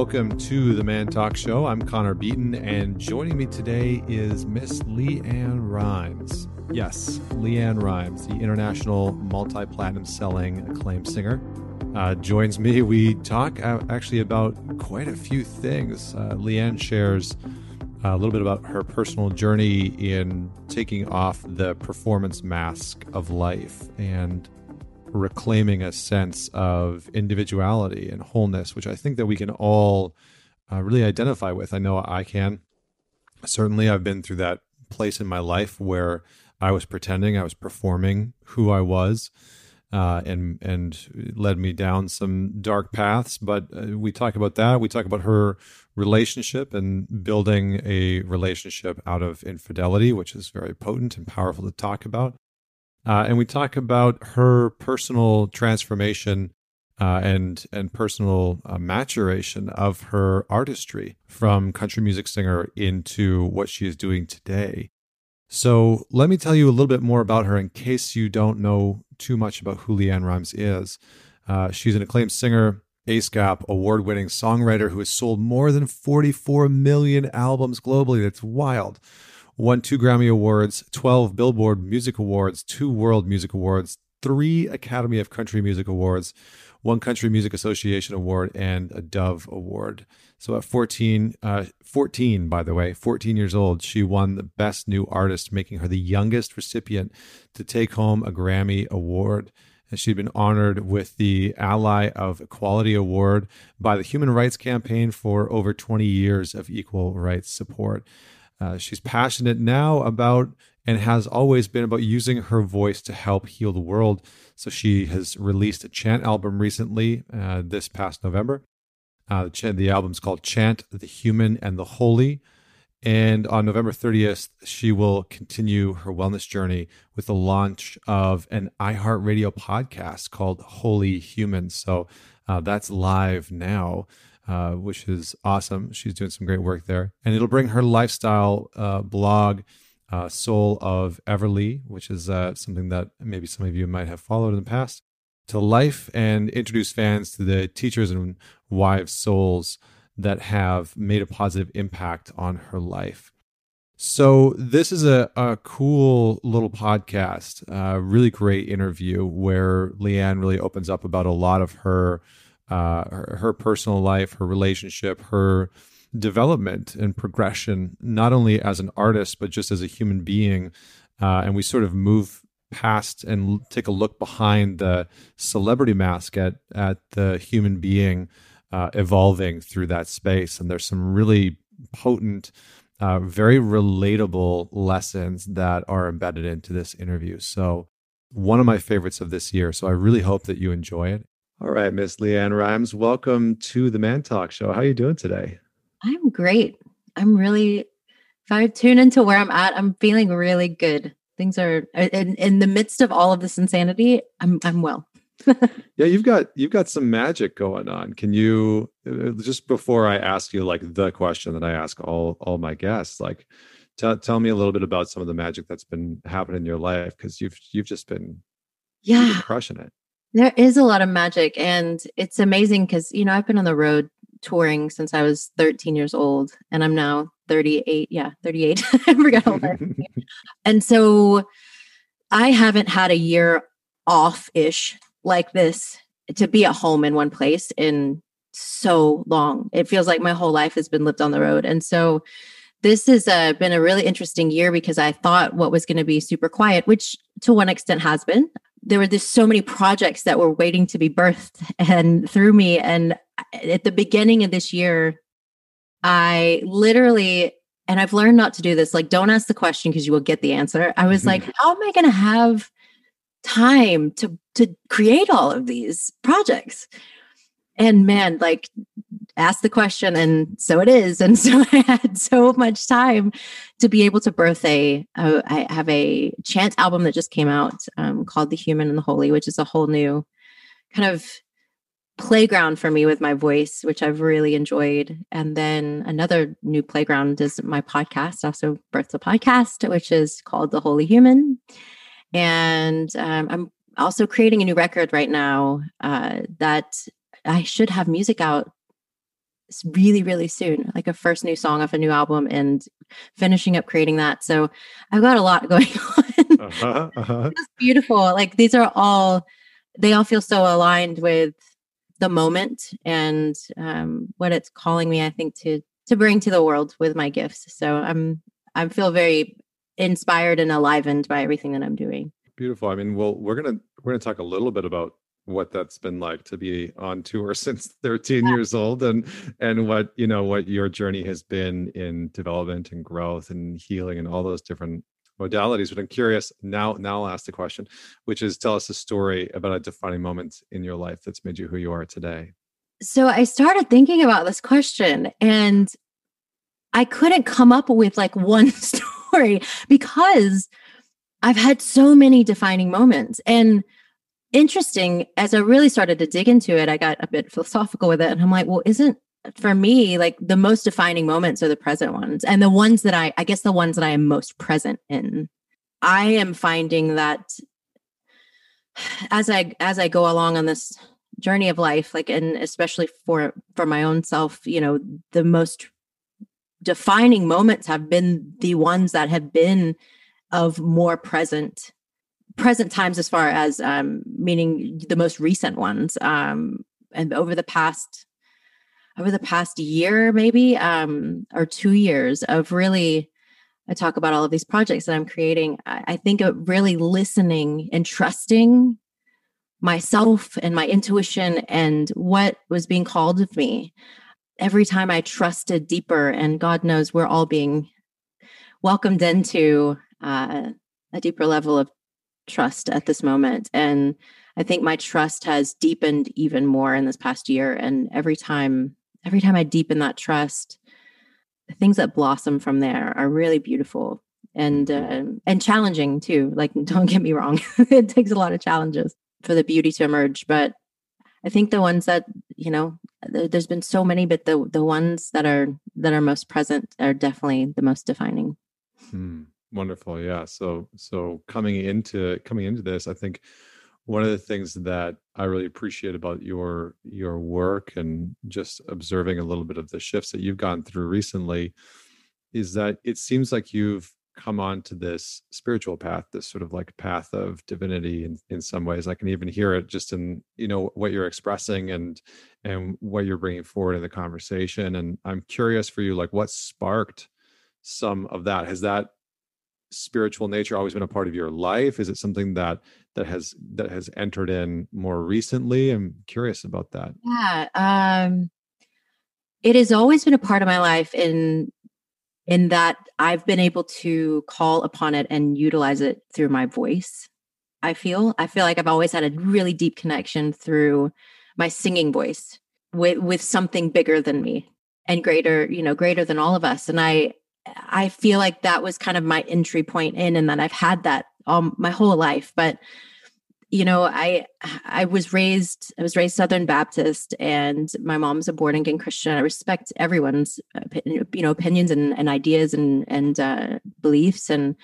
welcome to the Man Talk Show. I'm Connor Beaton, and joining me today is Miss LeAnn Rimes. Yes, LeAnn Rimes, the international multi platinum selling acclaimed singer, uh, joins me. We talk uh, actually about quite a few things. Uh, LeAnn shares a little bit about her personal journey in taking off the performance mask of life and reclaiming a sense of individuality and wholeness, which I think that we can all uh, really identify with. I know I can. Certainly, I've been through that place in my life where I was pretending, I was performing who I was, uh, and and led me down some dark paths. But uh, we talk about that. We talk about her relationship and building a relationship out of infidelity, which is very potent and powerful to talk about. Uh, and we talk about her personal transformation uh, and and personal uh, maturation of her artistry from country music singer into what she is doing today. So let me tell you a little bit more about her in case you don't know too much about who LeAnn Rimes is. Uh, she's an acclaimed singer, ASCAP award winning songwriter who has sold more than 44 million albums globally. That's wild won two Grammy Awards, 12 Billboard Music Awards, two World Music Awards, three Academy of Country Music Awards, one Country Music Association Award, and a Dove Award. So at 14, uh, 14, by the way, 14 years old, she won the Best New Artist, making her the youngest recipient to take home a Grammy Award. And she'd been honored with the Ally of Equality Award by the Human Rights Campaign for over 20 years of equal rights support. Uh, she's passionate now about and has always been about using her voice to help heal the world. So she has released a chant album recently, uh, this past November. Uh, the, the album's called Chant, the Human and the Holy. And on November 30th, she will continue her wellness journey with the launch of an iHeartRadio podcast called Holy Humans. So uh, that's live now uh, which is awesome. She's doing some great work there. And it'll bring her lifestyle uh, blog, uh, Soul of EverLe, which is uh, something that maybe some of you might have followed in the past, to life and introduce fans to the teachers and wives' souls that have made a positive impact on her life. So, this is a, a cool little podcast, a really great interview where LeAnn really opens up about a lot of her uh, her, her personal life, her relationship, her development and progression, not only as an artist, but just as a human being. Uh, and we sort of move past and take a look behind the celebrity mask at, at the human being uh, evolving through that space. And there's some really potent, uh, very relatable lessons that are embedded into this interview. So, one of my favorites of this year. So, I really hope that you enjoy it. All right, Miss LeAnn Rimes, welcome to the Man Talk Show. How are you doing today? I'm great. I'm really, if I tune into where I'm at, I'm feeling really good. Things are in, in the midst of all of this insanity. I'm I'm well. yeah, you've got you've got some magic going on. Can you uh, just before I ask you like the question that I ask all all my guests, like tell tell me a little bit about some of the magic that's been happening in your life because you've you've just been yeah been crushing it. There is a lot of magic, and it's amazing because you know I've been on the road touring since I was 13 years old, and I'm now 38. Yeah, 38. I forgot all that. and so I haven't had a year off ish like this to be at home in one place in so long. It feels like my whole life has been lived on the road, and so this has uh, been a really interesting year because I thought what was going to be super quiet, which to one extent has been there were just so many projects that were waiting to be birthed and through me. And at the beginning of this year i literally and i've learned not to do this like don't ask the question because you will get the answer. I was mm-hmm. like how am i going to have time to to create all of these projects? And man like ask the question and so it is and so i had so much time to be able to birth a. I have a chant album that just came out um, called the human and the holy which is a whole new kind of playground for me with my voice which i've really enjoyed and then another new playground is my podcast also birthed a podcast which is called the holy human and um, i'm also creating a new record right now uh, that i should have music out really, really soon, like a first new song off a new album and finishing up creating that. So I've got a lot going on. uh-huh, uh-huh. It's beautiful. Like these are all, they all feel so aligned with the moment and um, what it's calling me, I think, to to bring to the world with my gifts. So I'm I feel very inspired and enlivened by everything that I'm doing. Beautiful. I mean, well, we're gonna we're gonna talk a little bit about what that's been like to be on tour since 13 yeah. years old and and what you know what your journey has been in development and growth and healing and all those different modalities. But i'm curious now now i'll ask the question which is tell us a story about a defining moment in your life that's made you who you are today. So i started thinking about this question and i couldn't come up with like one story because i've had so many defining moments. And interesting as i really started to dig into it i got a bit philosophical with it and i'm like well isn't for me like the most defining moments are the present ones and the ones that i i guess the ones that i am most present in. I am finding that as i as i go along on this journey of life like and especially for for my own self you know the most defining moments have been the ones that have been of more present present times as far as um, meaning the most recent ones um, and over the past over the past year maybe um, or two years of really i talk about all of these projects that i'm creating i, I think of really listening and trusting myself and my intuition and what was being called of me. Every time i trusted deeper and god knows we're all being welcomed into uh, a deeper level of trust at this moment. And I think my trust has deepened even more in this past year. And every time, every time I deepen that trust, the things that blossom from there are really beautiful and uh, and challenging too. Like, don't get me wrong, it takes a lot of challenges for the beauty to emerge. But I think the ones that you know, there's been so many, but the the ones that are that are most present are definitely the most defining. Hmm. Wonderful. Yeah. So so coming into coming into this, I think one of the things that I really appreciate about your your work and just observing a little bit of the shifts that you've gone through recently is that it seems like you've come on to this spiritual path this sort of like path of divinity in, in some ways i can even hear it just in you know what you're expressing and and what you're bringing forward in the conversation and i'm curious for you like what sparked some of that has that spiritual nature always been a part of your life? Is it something that that has that has entered in more recently? I'm curious about that. Yeah um it has always been a part of my life in in that i've been able to call upon it and utilize it through my voice i feel. I feel like i've always had a really deep connection through my singing voice with with something bigger than me and greater you know greater than all of us. And i I feel like that was kind of my entry point in, and that I've had that all my whole life. But you know, I I was raised I was raised Southern Baptist, and my mom's a born again Christian. I respect everyone's you know opinions and, and ideas and and uh, beliefs, and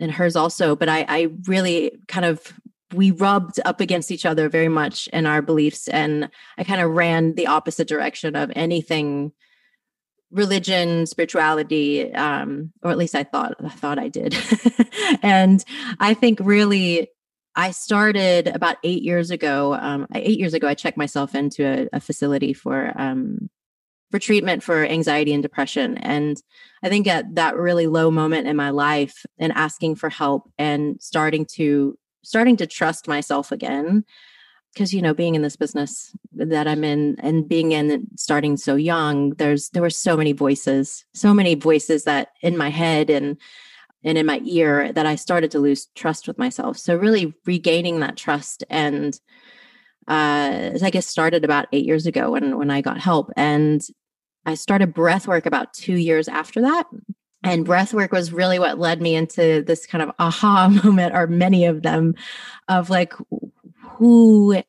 and hers also. But I I really kind of we rubbed up against each other very much in our beliefs, and I kind of ran the opposite direction of anything religion spirituality um or at least i thought i thought i did. And i think really i started about eight years ago um eight years ago i checked myself into a, a facility for um for treatment for anxiety and depression. And i think at that really low moment in my life and asking for help and starting to starting to trust myself again because you know being in this business that i'm in and being in starting so young there's there were so many voices so many voices that in my head and and in my ear that i started to lose trust with myself. So really regaining that trust and uh i guess started about eight years ago when when i got help and i started breath work about two years after that. And breath work was really what led me into this kind of aha moment or many of them of like who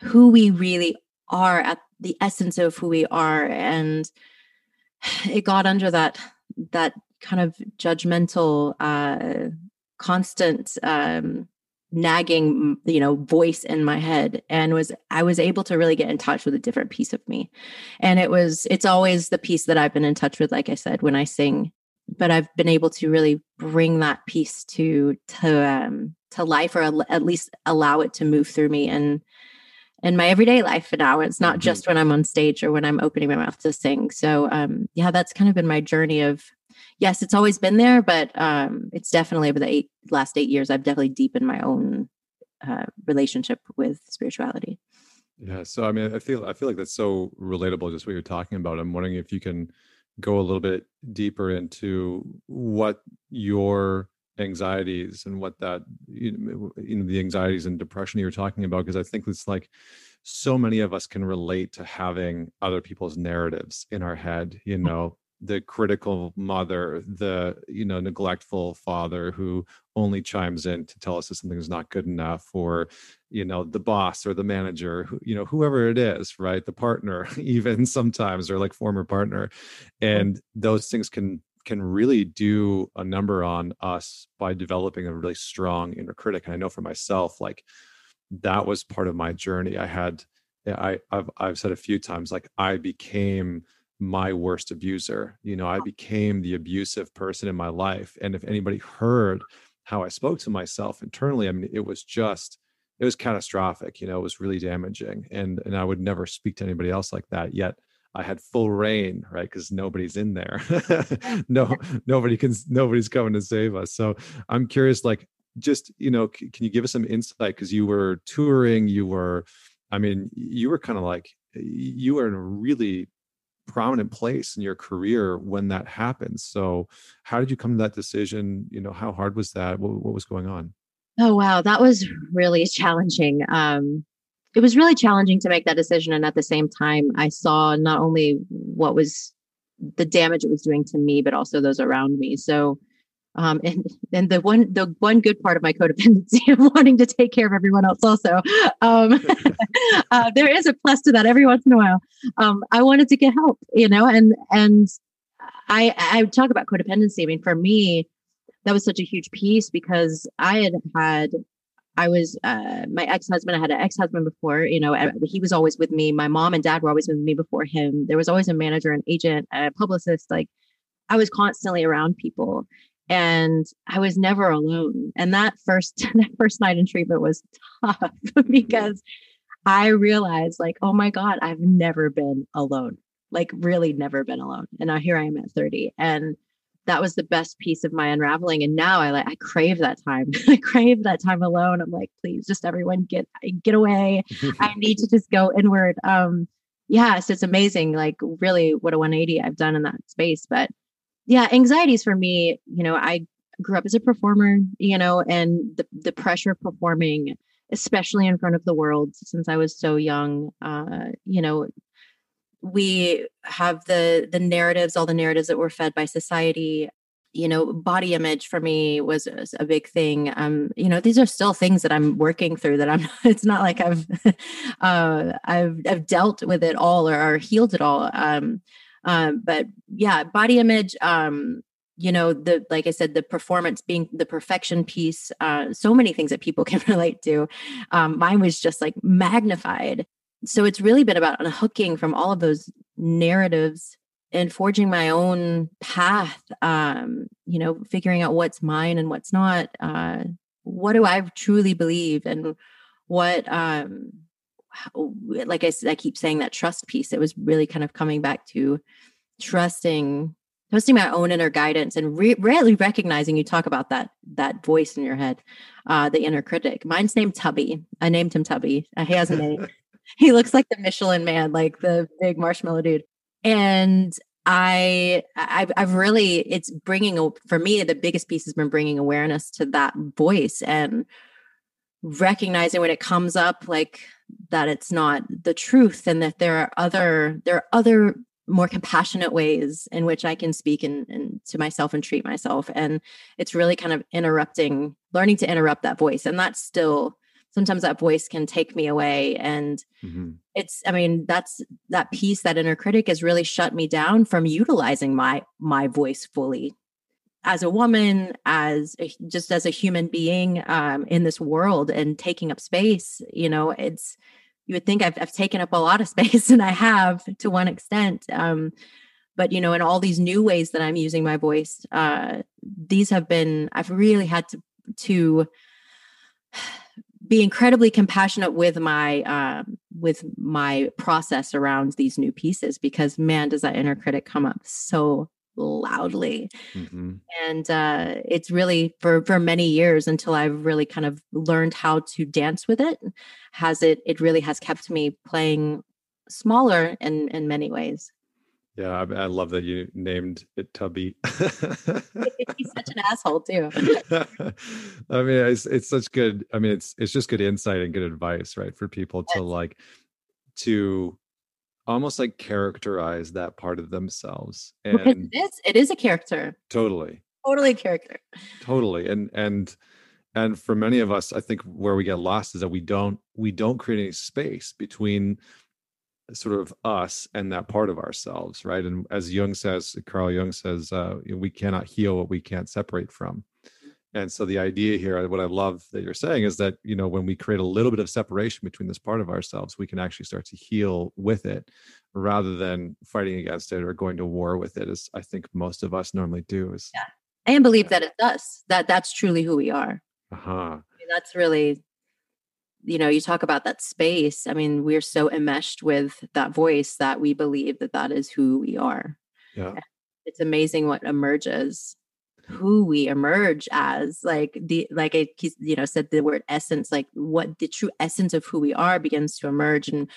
who we really are at the essence of who we are. And it got under that that kind of judgmental uh constant um nagging you know voice in my head and was i was able to really get in touch with a different piece of me. And it was it's always the piece that i've been in touch with like i said when i sing but i've been able to really bring that piece to to um to life or at least allow it to move through me and in my everyday life for now it's not mm-hmm. just when i'm on stage or when i'm opening my mouth to sing so um yeah that's kind of been my journey of yes, it's always been there, but um, it's definitely over the eight last eight years, I've definitely deepened my own uh, relationship with spirituality. Yeah. So I mean, I feel I feel like that's so relatable, just what you're talking about. I'm wondering if you can go a little bit deeper into what your anxieties and what that you know the anxieties and depression you're talking about because i think it's like so many of us can relate to having other people's narratives in our head you mm. know? The critical mother, the you know neglectful father who only chimes in to tell us that something is not good enough, or you know the boss or the manager, who, you know whoever it is, right? The partner, even sometimes, or like former partner, and those things can can really do a number on us by developing a really strong inner critic. And I know for myself, like that was part of my journey. I had, I I've I've said a few times, like I became my worst abuser. You know, I became the abusive person in my life. And if anybody heard how I spoke to myself internally, I mean, it was just, it was catastrophic. You know, it was really damaging. And and I would never speak to anybody else like that. Yet I had full reign, right? Because nobody's in there. no, nobody can, nobody's coming to save us. So I'm curious, like, just you know, c- can you give us some insight? Because you were touring, you were, I mean, you were kind of like you were in a really prominent place in your career when that happened. So, how did you come to that decision? You know, how hard was that? What, what was going on? Oh wow, that was really challenging. Um, it was really challenging to make that decision, and at the same time, I saw not only what was the damage it was doing to me, but also those around me. So, um, and and the one the one good part of my codependency of wanting to take care of everyone else also um, uh, there is a plus to that every once in a while um, i wanted to get help you know and and i i talk about codependency i mean for me that was such a huge piece because i had had I was uh, my ex husband. I had an ex husband before. You know, he was always with me. My mom and dad were always with me before him. There was always a manager, an agent, a publicist. Like I was constantly around people, and I was never alone. And that first that first night in treatment was tough because I realized like, oh my God, I've never been alone. Like really never been alone. And now here I am at 30. And that was the best piece of my unraveling. And now I like I crave that time. I crave that time alone. I'm like, please just everyone get get away. I need to just go inward. Um yeah, so it's amazing, like really what a 180 I've done in that space. But yeah anxieties for me you know i grew up as a performer you know and the, the pressure of performing especially in front of the world since i was so young uh you know we have the the narratives all the narratives that were fed by society you know body image for me was, a big thing um you know these are still things that i'm working through that i'm it's not like i've uh i've i've dealt with it all or, or healed it all um um, but yeah, body image, um, you know, the like I said, the performance being the perfection piece, uh, so many things that people can relate to. Um, mine was just like magnified. So it's really been about unhooking from all of those narratives and forging my own path um you know figuring out what's mine and what's not uh what do i truly believe and what um like I, said, I keep saying that trust piece it was really kind of coming back to trusting trusting my own inner guidance and re- really recognizing you talk about that that voice in your head uh the inner critic. Mine's named tubby. I named him tubby. Uh, he has a name he looks like the michelin man like the big marshmallow dude and I I've, I've really it's bringing for me the biggest piece has been bringing awareness to that voice and recognizing when it comes up like that it's not the truth and that there are other there are other more compassionate ways in which I can speak and, and to myself and treat myself. And it's really kind of interrupting, learning to interrupt that voice. And that's still sometimes that voice can take me away. And mm-hmm. it's, I mean, that's that piece, that inner critic has really shut me down from utilizing my my voice fully. as a woman, as a, just as a human being um, in this world and taking up space, you know, it's you would think I've, I've taken up a lot of space, and I have to one extent. Um, but you know, in all these new ways that I'm using my voice, uh, these have been I've really had to to be incredibly compassionate with my um, with my process around these new pieces because man does that inner critic come up so loudly mm-hmm. and uh, it's really for for many years until i've really kind of learned how to dance with it has it it really has kept me playing smaller in in many ways yeah i, I love that you named it tubby. He's such an asshole too. I mean it's it's such good i mean it's it's just good insight and good advice right for people to like to almost like characterize that part of themselves and it is it is a character. Totally. Totally character. Totally and and and for many of us i think where we get lost is that we don't we don't create any space between sort of us and that part of ourselves right and as jung says carl jung says uh, we cannot heal what we can't separate from and so the idea here, what I love that you're saying is that, you know, when we create a little bit of separation between this part of ourselves, we can actually start to heal with it rather than fighting against it or going to war with it, as I think most of us normally do. Is, yeah. And believe that it's us, that that's truly who we are. Uh-huh. I mean, that's really, you know, you talk about that space. I mean, we're so enmeshed with that voice that we believe that that is who we are. Yeah. It's amazing what emerges who we emerge as like the like I you know said the word essence like what the true essence of who we are begins to emerge and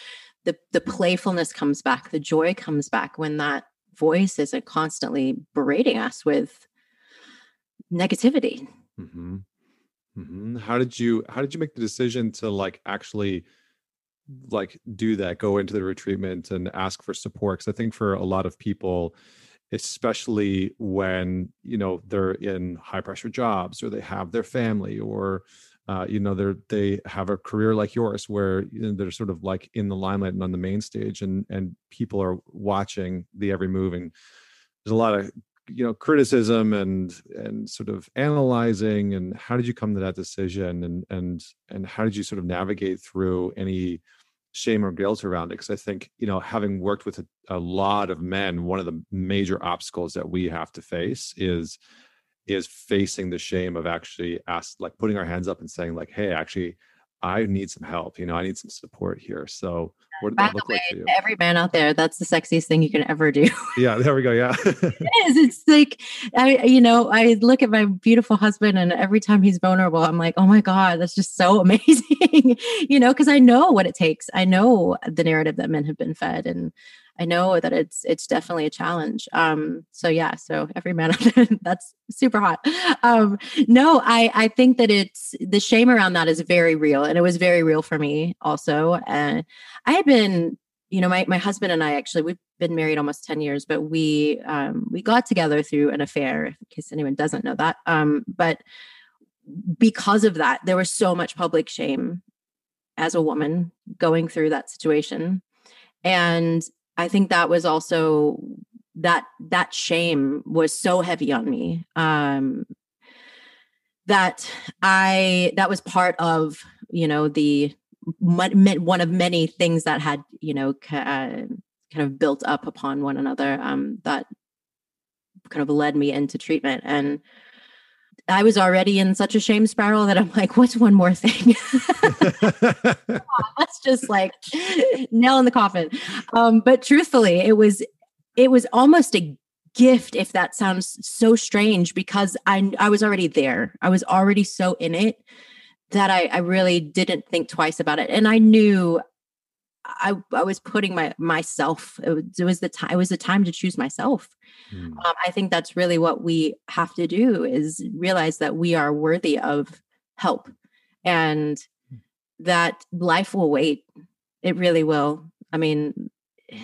the the playfulness comes back the joy comes back when that voice isn't constantly berating us with negativity mm-hmm. Mm-hmm. how did you how did you make the decision to like actually like do that go into the retreatment and ask for support because i think for a lot of people especially when you know they're in high pressure jobs or they have their family or uh, you know they're they have a career like yours where you know, they're sort of like in the limelight and on the main stage and and people are watching the every move and there's a lot of you know criticism and and sort of analyzing and how did you come to that decision and and and how did you sort of navigate through any shame or guilt around it because i think you know having worked with a, a, lot of men one of the major obstacles that we have to face is is facing the shame of actually ask like putting our hands up and saying like hey actually I need some help. You know, I need some support here. So, what did By that look way, like for you? Every man out there, that's the sexiest thing you can ever do. yeah, there we go. Yeah, it is. It's like I, you know, I look at my beautiful husband, and every time he's vulnerable, I'm like, oh my god, that's just so amazing. you know, because I know what it takes. I know the narrative that men have been fed, and I know that it's it's definitely a challenge. Um, so yeah, so every man that's super hot. Um, no, I I think that it's the shame around that is very real, and it was very real for me also. And I had been, you know, my my husband and I actually we've been married almost ten years, but we um, we got together through an affair. In case anyone doesn't know that, um, but because of that, there was so much public shame as a woman going through that situation and I think that was also that that shame was so heavy on me um that I that was part of you know the one of many things that had you know uh, kind of built up upon one another um that kind of led me into treatment. And I was already in such a shame spiral that I'm like, what's one more thing? That's just like nail in the coffin. Um, but truthfully, it was it was almost a gift if that sounds so strange because I I was already there. I was already so in it that I, I really didn't think twice about it. And I knew I, I was putting my myself it was, it was the time it was the time to choose myself mm. um, i think that's really what we have to do is realize that we are worthy of help and hmm. that life will wait it really will i mean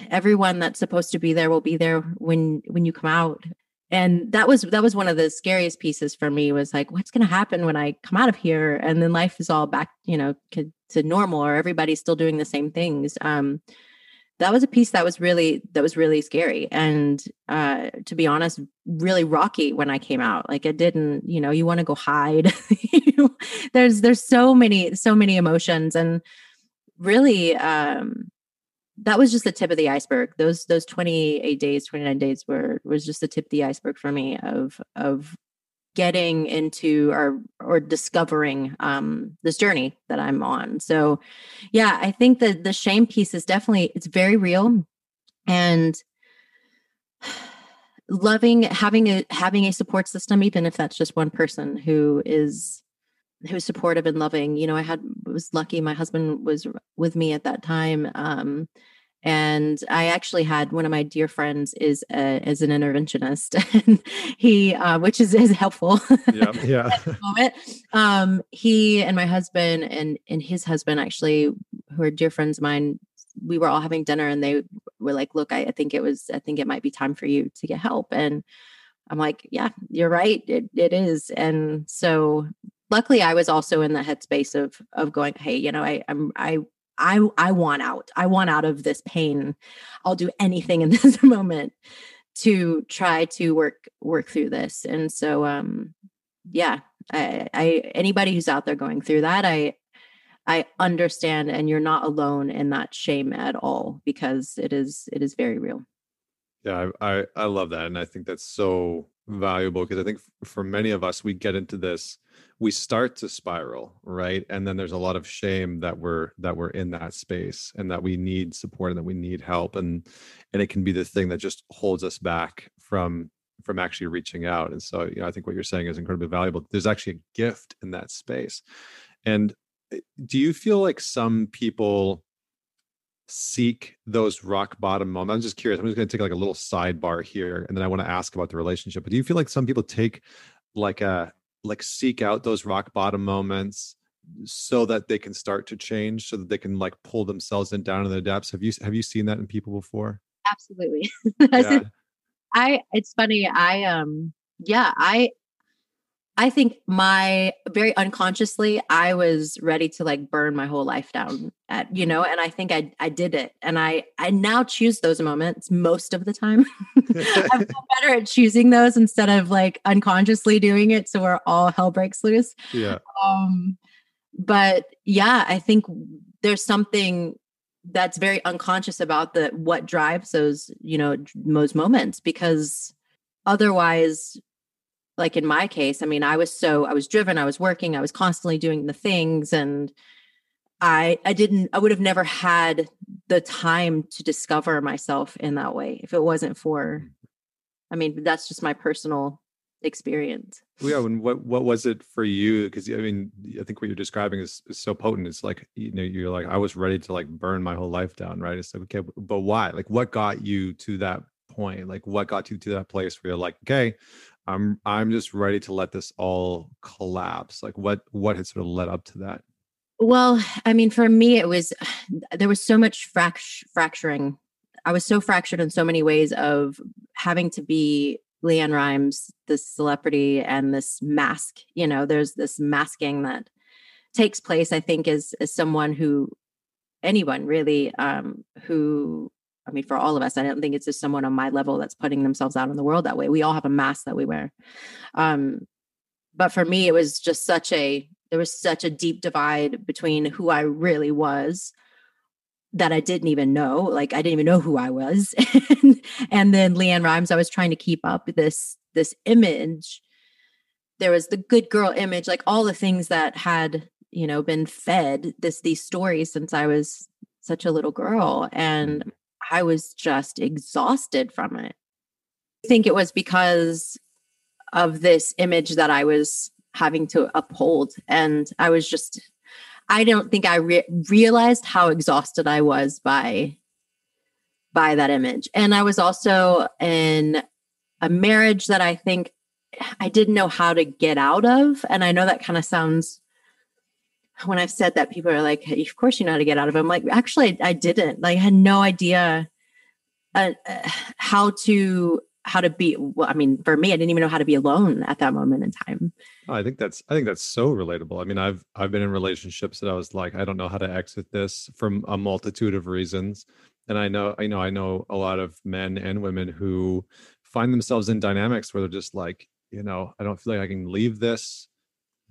everyone that's supposed to be there will be there when when you come out and that was that was one of the scariest pieces for me was like what's going to happen when i come out of here? And then life is all back you know to normal or everybody's still doing the same things. Um that was a piece that was really that was really scary. And uh to be honest really rocky when i came out. Like it didn't you know you want to go hide. There's there's so many so many emotions. And really um that was just the tip of the iceberg. Those those 28 days 29 days were was just the tip of the iceberg for me of of getting into or or discovering um this journey that I'm on. So yeah, I think that the shame piece is definitely it's very real. And loving having a having a support system even if that's just one person who is who's supportive and loving. You know i had was lucky. My husband was with me at that time. Um and I actually had one of my dear friends is a, is an interventionist, and he, uh, which is is helpful. Yeah, yeah. moment, um, he and my husband and and his husband actually, who are dear friends of mine, we were all having dinner, and they were like, "Look, I, I think it was, I think it might be time for you to get help." And I'm like, "Yeah, you're right. It it is." And so luckily i was also in the headspace of of going hey you know i i'm i I I want out. I want out of this pain. I'll do anything in this moment to try to work work through this. And so um yeah, I, I anybody who's out there going through that, I I understand and you're not alone in that shame at all because it is it is very real. Yeah, I I, I love that and I think that's so valuable because I think for many of us we get into this we start to spiral right? And then there's a lot of shame that we're that we're in that space and that we need support and that we need help. And and it can be the thing that just holds us back from from actually reaching out. And so you know i think what you're saying is incredibly valuable. There's actually a gift in that space. And eh, do you feel like some people seek those rock bottom moments. I'm just curious. I'm just going to take like a little sidebar here and then i want to ask about the relationship. But do you feel like some people take like a like seek out those rock bottom moments so that they can start to change so that they can like pull themselves in down in the depths? Have you have you seen that in people before? Absolutely. Yeah. i it's funny i um yeah i I think my very unconsciously, I was ready to like burn my whole life down at, you know, and I think I I did it. And I I now choose those moments most of the time. I'm better at choosing those instead of like unconsciously doing it. So we're all hell breaks loose. Yeah. Um, but yeah, I think there's something that's very unconscious about the what drives those, you know, most moments because otherwise like in my case, I mean, I was so I was driven, I was working, I was constantly doing the things and I I didn't I would have never had the time to discover myself in that way if it wasn't for mm. I mean, that's just my personal experience. Yeah, and what what was it for you? Because I mean, I think what you're describing is, is so potent. It's like you know, you're like, I was ready to like burn my whole life down, right? It's like, okay, but why? Like, what got you to that point? Like, what got you to that place where you're like, okay, I'm I'm just ready to let this all collapse. Like what what had sort of led up to that? Well, I mean, for me, it was there was so much fract- fracturing. I was so fractured in so many ways of having to be LeAnn Rimes, this celebrity, and this mask. You know, there's this masking that takes place. I think as as someone who anyone really um, who I mean, for all of us, I don't think it's just someone on my level that's putting themselves out in the world that way. We all have a mask that we wear. Um, but for me, it was just such a, there was such a deep divide between who I really was that I didn't even know. Like, I didn't even know who I was. and, and then LeAnn Rimes, I was trying to keep up this, this image. There was the good girl image, like all the things that had, you know, been fed this, these stories since I was such a little girl. And mm-hmm. I was just exhausted from it. I think it was because of this image that I was having to uphold. And I was just, I don't think I re- realized how exhausted I was by by that image. And I was also in a marriage that I think I didn't know how to get out of. And I know that kind of sounds when I've said that, people are like, hey, "Of course you know how to get out of it." I'm like, actually, I didn't. Like, I had no idea uh, how to how to be. Well, I mean, for me, I didn't even know how to be alone at that moment in time. Oh, I think that's I think that's so relatable. I mean, I've I've been in relationships that I was like, I don't know how to exit this from a multitude of reasons, and I know I know I know a lot of men and women who find themselves in dynamics where they're just like, you know, I don't feel like I can leave this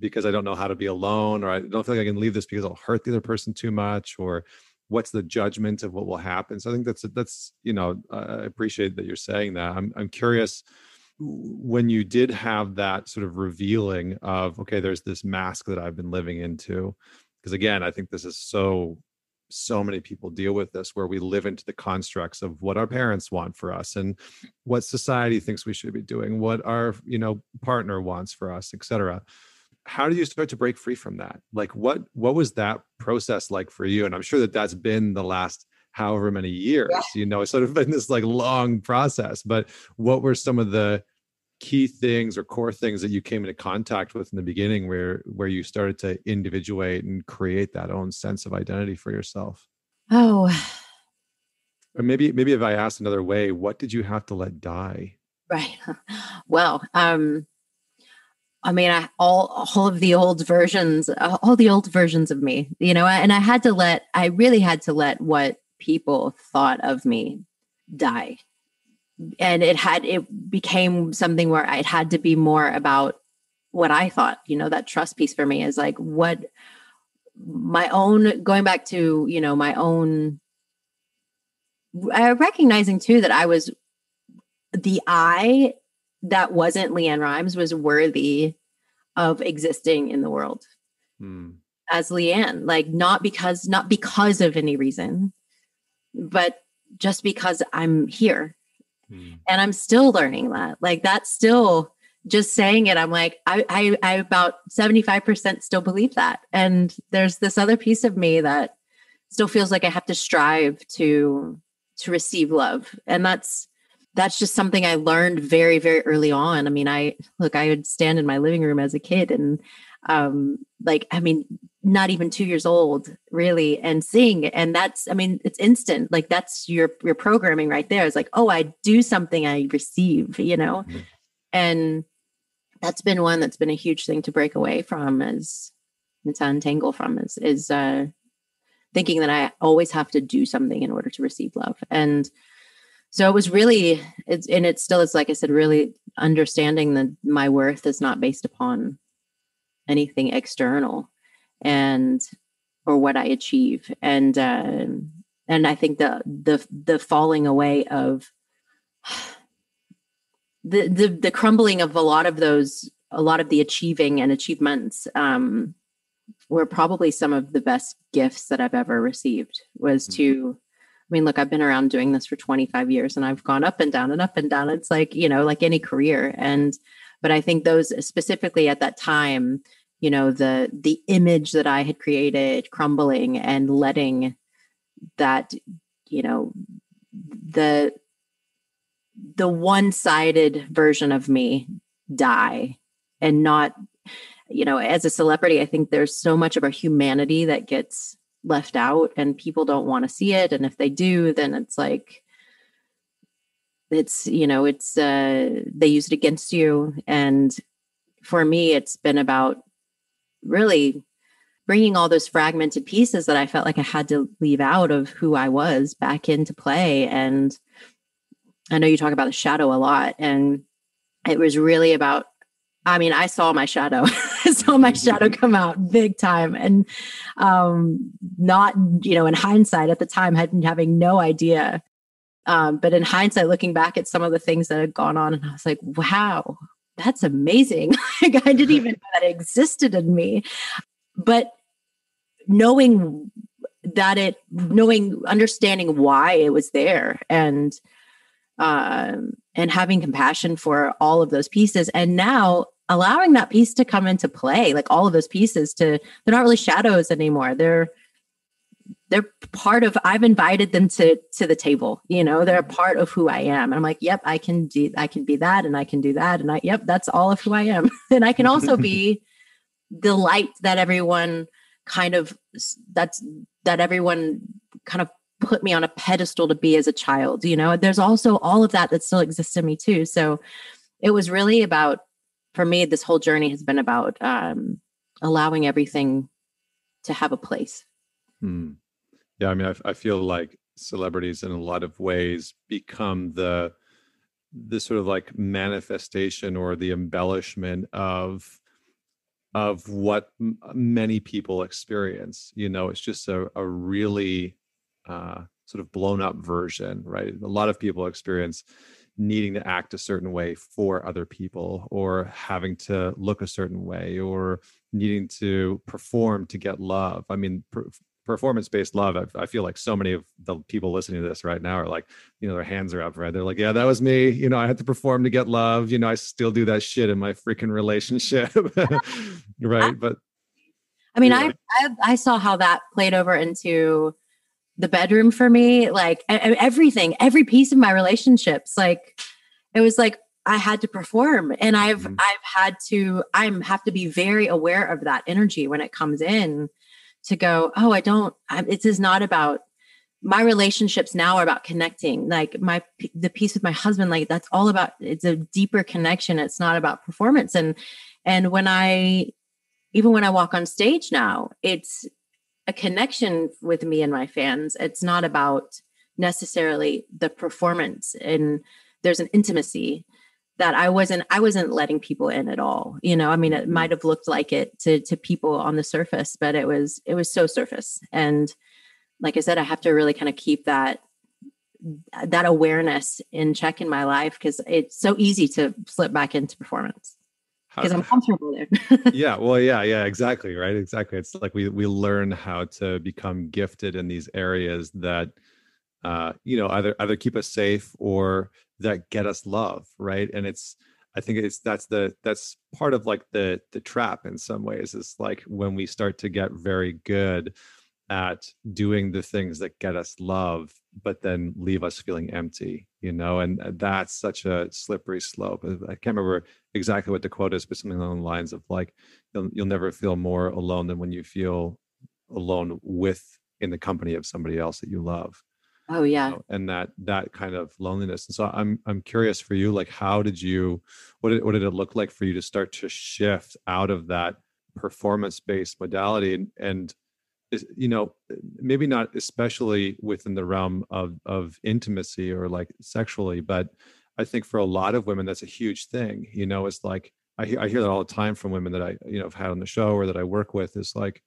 because I don't know how to be alone, or I don't feel like I can leave this because I'll hurt the other person too much, or what's the judgment of what will happen. So I think that's that's you know I appreciate that you're saying that. I'm I'm curious when you did have that sort of revealing of okay, there's this mask that I've been living into, because again, I think this is so so many people deal with this where we live into the constructs of what our parents want for us and what society thinks we should be doing what our you know partner wants for us etc how do you start to break free from that? Like what what was that process like for you? And i'm sure that that's been the last however many years yeah. you know it's sort of been this like long process. But what were some of the key things or core things that you came into contact with in the beginning where where you started to individuate and create that own sense of identity for yourself? Oh. Or maybe maybe if i asked another way what did you have to let die? Right. Well um I mean, I, all all of the old versions, all the old versions of me, you know, and I had to let, I really had to let what people thought of me die. And it had it became something where it had to be more about what I thought, you know, that trust piece for me is like what my own going back to, you know, my own uh, recognizing too that I was the I that wasn't LeAnn Rimes was worthy of existing in the world hmm. as LeAnn, like not because not because of any reason, but just because I'm here Mm. And I'm still learning that. Like that's still just saying it. I'm like, I, I, I about 75% still believe that. And there's this other piece of me that still feels like I have to strive to, to receive love. And that's, that's just something I learned very, very early on. I mean, I look, I would stand in my living room as a kid and um like i mean not even two years old really and sing and that's i mean it's instant. Like that's your your programming right there. It's like oh i do something i receive you know? Mm-hmm. and that's been one that's been a huge thing to break away from is to untangle from is is uh thinking that i always have to do something in order to receive love. And so it was really it's and it still is like i said really understanding that my worth is not based upon anything external and or what I achieve. And uh, and I think the the the falling away of the the the crumbling of a lot of those a lot of the achieving and achievements um, were probably some of the best gifts that I've ever received was mm-hmm. to mean, look, I've been around doing this for 25 years and I've gone up and down and up and down. It's like, you know, like any career. And, but I think those specifically at that time, you know the the image that i had created crumbling and letting that you know the the one-sided version of me die and not you know as a celebrity i think there's so much of our humanity that gets left out and people don't want to see it and if they do then it's like it's you know it's uh they use it against you and for me it's been about really bringing all those fragmented pieces that I felt like I had to leave out of who I was back into play. And I know you talk about the shadow a lot, and it was really about. I mean, I saw my shadow. I saw my shadow come out big time, and um, not you know in hindsight at the time had having no idea. Um, but in hindsight, looking back at some of the things that had gone on, and I was like, wow, that's amazing. like I didn't even know that existed in me. But knowing that it knowing understanding why it was there and um and having compassion for all of those pieces and now allowing that piece to come into play like all of those pieces to they're not really shadows anymore. They're they're part of i've invited them to to the table you know they're a mm-hmm. part of who i am. And i'm like yep i can do i can be that and i can do that and i yep that's all of who i am. And i can also be the light that everyone kind of that's that everyone kind of put me on a pedestal to be as a child you know? There's also all of that that still exists in me too. So it was really about for me this whole journey has been about um allowing everything to have a place. Hmm. Yeah, I mean, I, I feel like celebrities in a lot of ways become the the sort of like manifestation or the embellishment of of what m- many people experience you know? It's just a, a really uh, sort of blown up version right? A lot of people experience needing to act a certain way for other people or having to look a certain way or needing to perform to get love. I mean performance based love I, I, feel like so many of the people listening to this right now are like you know their hands are up right? They're like yeah that was me. You know i had to perform to get love. You know i still do that shit in my freaking relationship. Right? But i mean yeah. I, I i saw how that played over into the bedroom for me like everything every piece of my relationships like it was like i had to perform and i've mm-hmm. i've had to i'm have to be very aware of that energy when it comes in to go oh i don't I, it is not about my relationships now are about connecting like my the piece with my husband like that's all about it's a deeper connection it's not about performance and and when i even when i walk on stage now it's a connection with me and my fans. It's not about necessarily the performance and there's an intimacy that I wasn't I wasn't letting people in at all. You know, I mean it mm-hmm. might have looked like it to to people on the surface, but it was it was so surface. And like I said, I have to really kind of keep that that awareness in check in my life because it's so easy to slip back into performance because I'm comfortable there. yeah, well, yeah, yeah, exactly, right, exactly. It's like we we learn how to become gifted in these areas that, uh, you know, either either keep us safe or that get us love, right? And it's, I think it's that's the that's part of like the the trap in some ways. Is like when we start to get very good at doing the things that get us love but then leave us feeling empty you know and uh, that's such a slippery slope uh, i can't remember exactly what the quote is but something along the lines of like you'll, you'll never feel more alone than when you feel alone with in the company of somebody else that you love oh yeah you know? and that that kind of loneliness and so i'm i'm curious for you like how did you what did, what did it look like for you to start to shift out of that performance based modality and, and you know maybe not especially within the realm of of intimacy or like sexually but i think for a lot of women that's a huge thing you know? It's like i hear, I hear that all the time from women that i you know have had on the show or that i work with is like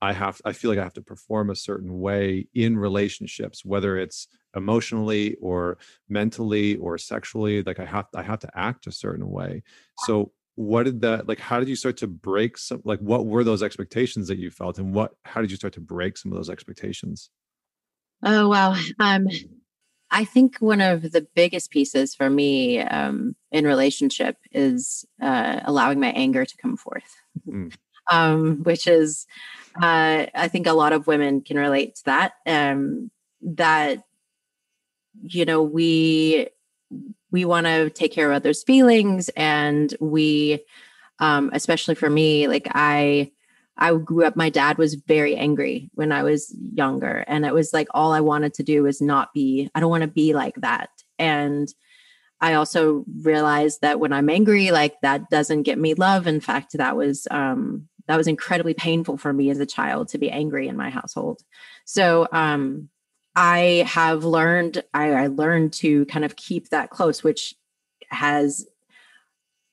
i have i feel like i have to perform a certain way in relationships whether it's emotionally or mentally or sexually like i have i have to act a certain way. So what did that like how did you start to break some like what were those expectations that you felt and what how did you start to break some of those expectations oh wow um i think one of the biggest pieces for me um in relationship is uh allowing my anger to come forth mm. um which is uh i think a lot of women can relate to that um that you know we we want to take care of others' feelings, and we, um, especially for me, like I, I grew up. My dad was very angry when I was younger, and it was like all I wanted to do was not be. I don't want to be like that, and I also realized that when I'm angry, like that doesn't get me love. In fact, that was um, that was incredibly painful for me as a child to be angry in my household. So um, I have learned, I, I learned to kind of keep that close, which has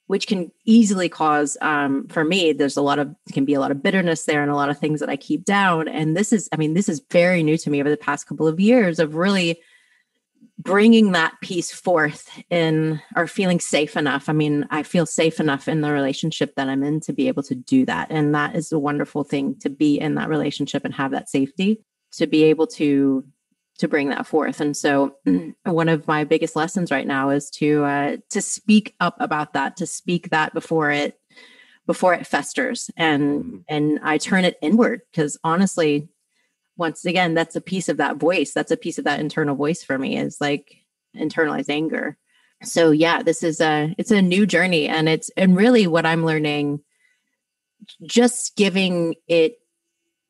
which can easily cause um, for me there's a lot of can be a lot of bitterness there and a lot of things that i keep down. And this is i mean this is very new to me over the past couple of years of really bringing that piece forth in or feeling safe enough. I mean i feel safe enough in the relationship that i'm in to be able to do that. And that is a wonderful thing to be in that relationship and have that safety to be able to to bring that forth. And so one of my biggest lessons right now is to uh, to speak up about that, to speak that before it before it festers and mm-hmm. and I turn it inward because honestly once again that's a piece of that voice that's a piece of that internal voice for me is like internalized anger so yeah this is a it's a new journey and it's and really what i'm learning just giving it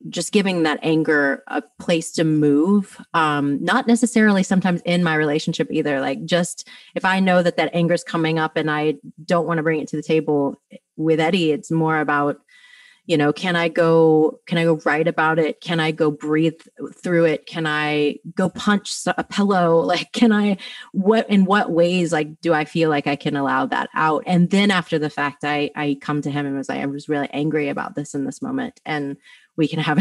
just giving that anger a place to move um not necessarily sometimes in my relationship either. Like just if i know that that anger is coming up and i don't want to bring it to the table with eddie it's more about you know can i go can i go write about it? Can i go breathe through it? Can i go punch a pillow? Like can i what in what ways like do i feel like i can allow that out? And then after the fact i i come to him and was like i was really angry about this in this moment. And we can have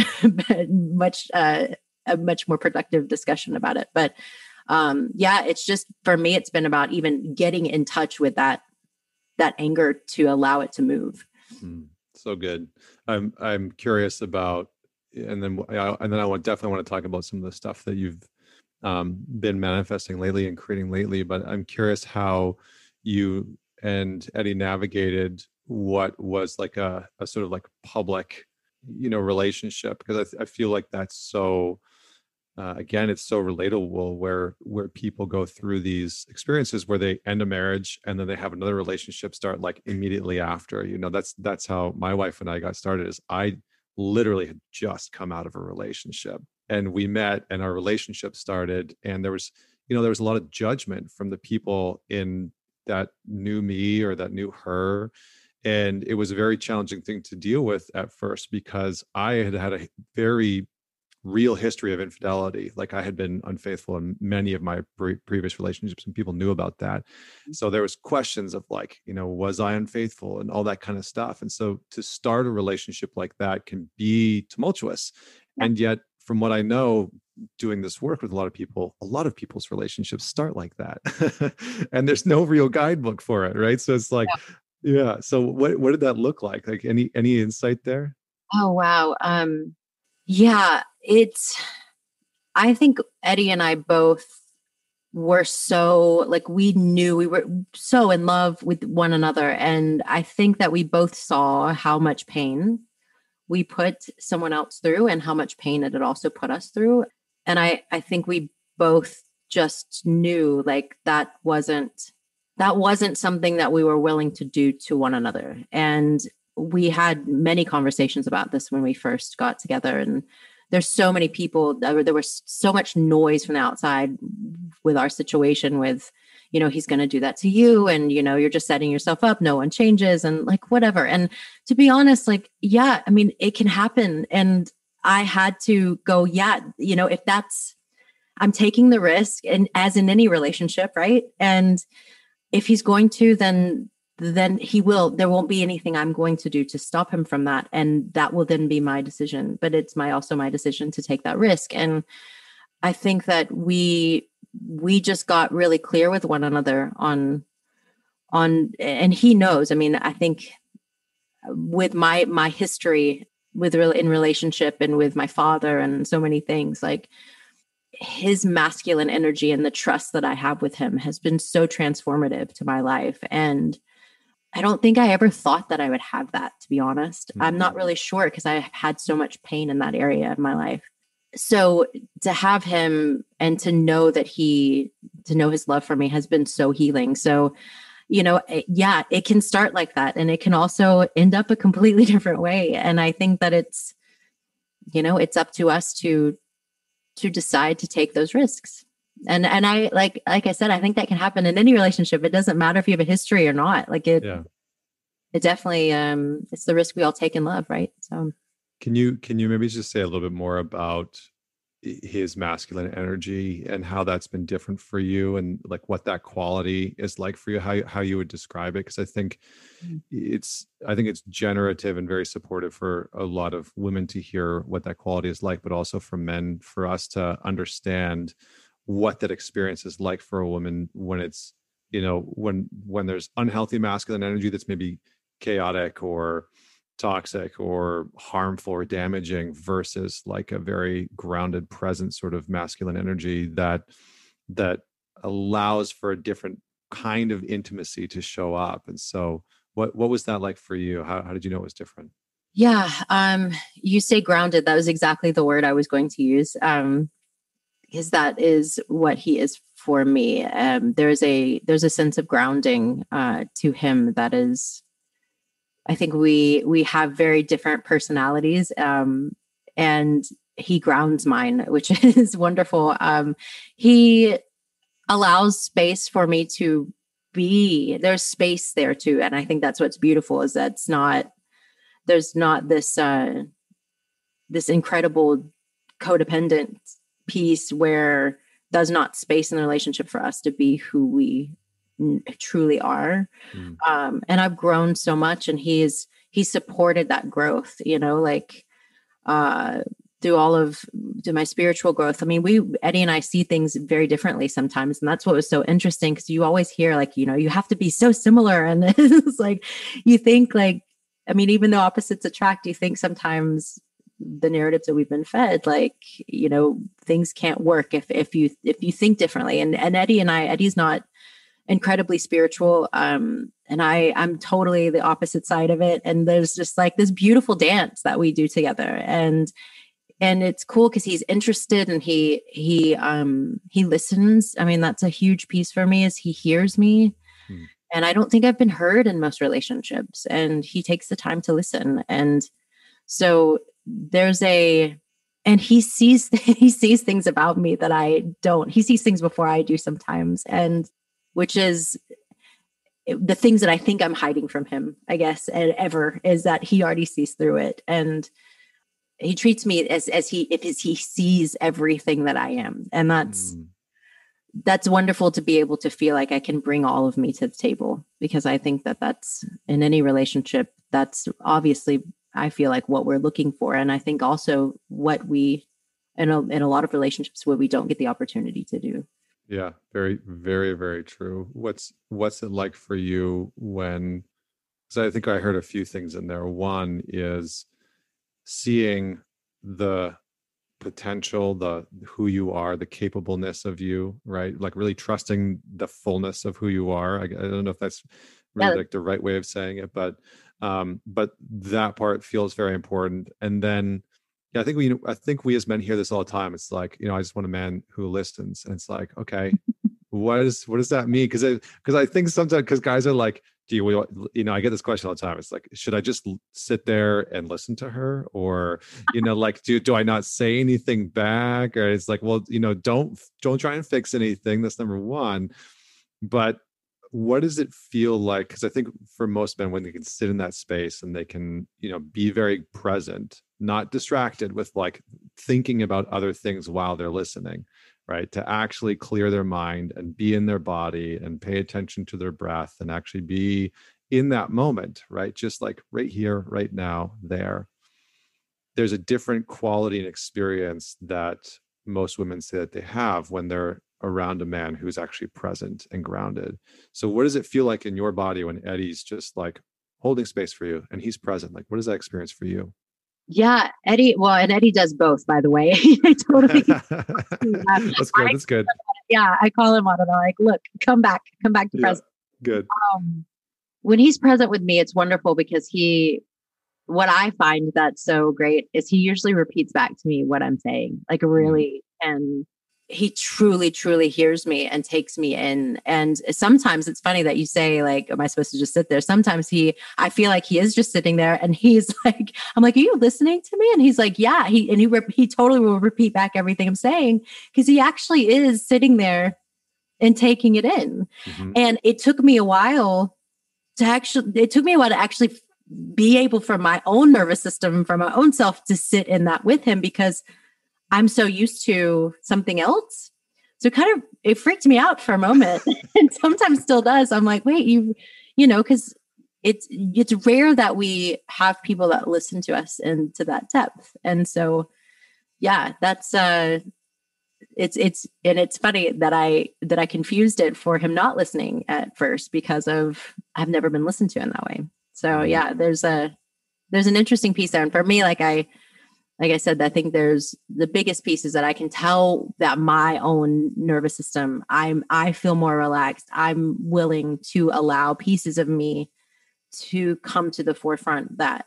a much uh, a much more productive discussion about it. But um yeah it's just for me it's been about even getting in touch with that that anger to allow it to move. Mm, so good. I'm I'm curious about, and then and then I want definitely want to talk about some of the stuff that you've um, been manifesting lately and creating lately. But I'm curious how you and Eddie navigated what was like a, a sort of like public, you know, relationship because I, I feel like that's so uh, again it's so relatable where where people go through these experiences where they end a marriage and then they have another relationship start like immediately after you know that's that's how my wife and i got started is i literally had just come out of a relationship and we met and our relationship started and there was you know there was a lot of judgment from the people in that knew me or that knew her and it was a very challenging thing to deal with at first because i had had a very real history of infidelity. Like I had been unfaithful in many of my pre- previous relationships, and people knew about that. Mm-hmm. So there was questions of like, you know, was I unfaithful and all that kind of stuff. And so to start a relationship like that can be tumultuous, and yet from what I know, doing this work with a lot of people, a lot of people's relationships start like that, and there's no real guidebook for it, right? So it's like. Yeah. Yeah so what what did that look like like any any insight there oh wow um yeah, it's, I think Eddie and I both were so, like, we knew we were so in love with one another. And I think that we both saw how much pain we put someone else through and how much pain it had also put us through. And I, I think we both just knew like that wasn't that wasn't something that we were willing to do to one another. And we had many conversations about this when we first got together and there's so many people there was so much noise from the outside with our situation with you know he's going to do that to you and you know you're just setting yourself up no one changes and like whatever. And to be honest like yeah i mean it can happen. And i had to go yeah you know if that's i'm taking the risk and as in any relationship right? And if he's going to then then he will there won't be anything i'm going to do to stop him from that. And that will then be my decision but it's my also my decision to take that risk. And i think that we we just got really clear with one another on on and he knows. I mean i think with my my history with real in relationship and with my father and so many things like his masculine energy and the trust that i have with him has been so transformative to my life and I don't think I ever thought that I would have that, to be honest. Mm-hmm. I'm not mm-hmm. really sure because I've had so much pain in that area of my life. So to have him and to know that he, to know his love for me has been so healing. So, you know, it, yeah, it can start like that and it can also end up a completely different way. And I think that it's, you know, it's up to us to, to decide to take those risks. And and i like like i said i think that can happen in any relationship. It doesn't matter if you have a history or not. Like it yeah. it definitely um it's the risk we all take in love right? So can you can you maybe just say a little bit more about his masculine energy and how that's been different for you and like what that quality is like for you how how you would describe it because i think mm. it's i think it's generative and very supportive for a lot of women to hear what that quality is like but also for men for us to understand what that experience is like for a woman when it's you know when when there's unhealthy masculine energy that's maybe chaotic or toxic or harmful or damaging versus like a very grounded present sort of masculine energy that that allows for a different kind of intimacy to show up and so what what was that like for you how, how did you know it was different yeah um you say grounded that was exactly the word i was going to use um because that is what he is for me. Um, there's a there's a sense of grounding uh, to him that is. I think we we have very different personalities, um, and he grounds mine, which is wonderful. Um, he allows space for me to be. There's space there too, and I think that's what's beautiful. Is that it's not there's not this uh this incredible codependent piece where there's not space in the relationship for us to be who we truly are. Mm. um and i've grown so much and he's he supported that growth you know like uh through all of through my spiritual growth. I mean we eddie and i see things very differently sometimes and that's what was so interesting because you always hear like you know you have to be so similar and it's like you think like i mean even though opposites attract you think sometimes the narratives that we've been fed like you know things can't work if if you if you think differently. And and eddie and i eddie's not incredibly spiritual um and i i'm totally the opposite side of it. And there's just like this beautiful dance that we do together. And and it's cool because he's interested and he he um he listens. I mean that's a huge piece for me is he hears me. Hmm. and i don't think i've been heard in most relationships. And he takes the time to listen. And so there's a and he sees he sees things about me that I don't. He sees things before I do sometimes, and which is the things that I think I'm hiding from him. I guess and ever is that he already sees through it, and he treats me as as he if he sees everything that I am, and that's. Mm. That's wonderful to be able to feel like I can bring all of me to the table because I think that that's in any relationship that's obviously I feel like what we're looking for. And I think also what we, in a, in a lot of relationships where we don't get the opportunity to do. Yeah, very, very, very true. What's what's it like for you when? So I think I heard a few things in there. One is seeing the potential, the who you are, the capableness of you, right? Like really trusting the fullness of who you are. I, I don't know if that's really yeah. like the right way of saying it, but um, but that part feels very important and then I think we I think we as men hear this all the time. It's like, you know, I just want a man who listens. And it's like, okay, what is what does that mean? Because I because I think sometimes because guys are like, do you you know, I get this question all the time. It's like, should I just sit there and listen to her? Or, you know, like do do I not say anything back? Or it's like, well, you know, don't don't try and fix anything. That's number one. But what does it feel like because i think for most men when they can sit in that space and they can you know be very present not distracted with like thinking about other things while they're listening right to actually clear their mind and be in their body and pay attention to their breath and actually be in that moment right just like right here right now there there's a different quality and experience that most women say that they have when they're around a man who's actually present and grounded. So, what does it feel like in your body when Eddie's just like holding space for you and he's present? Like, what is that experience for you? Yeah, Eddie. Well, and Eddie does both, by the way. totally. That's good. That's good. Yeah, I call him on it. I'm like, look, come back, come back to yeah, present. Good. Um, when he's present with me, it's wonderful because he, what I find that's so great is he usually repeats back to me what I'm saying, like mm-hmm. really, mm. and he truly truly hears me and takes me in. And sometimes it's funny that you say like am i supposed to just sit there? Sometimes he i feel like he is just sitting there and he's like i'm like are you listening to me? And he's like yeah. He and he he totally will repeat back everything i'm saying because he actually is sitting there and taking it in. Mm-hmm. and it took me a while to actually it took me a while to actually be able for my own nervous system for my own self to sit in that with him because I'm so used to something else. So kind of it freaked me out for a moment and sometimes still does. I'm like, wait, you you know, because it's it's rare that we have people that listen to us into that depth. And so yeah, that's uh it's it's and it's funny that I that I confused it for him not listening at first because of I've never been listened to in that way. So mm-hmm. yeah, there's a there's an interesting piece there. And for me, like I like I said, I think there's the biggest piece is that I can tell that my own nervous system, I'm I feel more relaxed. I'm willing to allow pieces of me to come to the forefront that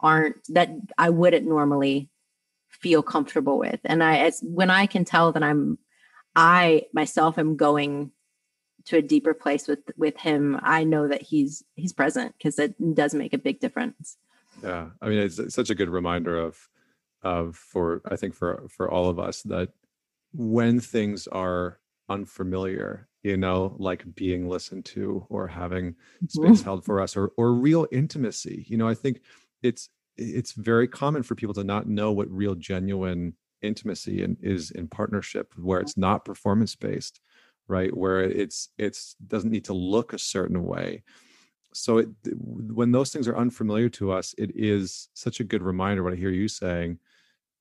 aren't that I wouldn't normally feel comfortable with. And I as when I can tell that I'm I myself am going to a deeper place with with him, I know that he's he's present because it does make a big difference yeah i mean it's, it's such a good reminder of of for i think for for all of us that when things are unfamiliar you know like being listened to or having mm-hmm. space held for us or or real intimacy you know i think it's it's very common for people to not know what real genuine intimacy and is in partnership where it's not performance based right where it's it's doesn't need to look a certain way so it, when those things are unfamiliar to us it is such a good reminder what i hear you saying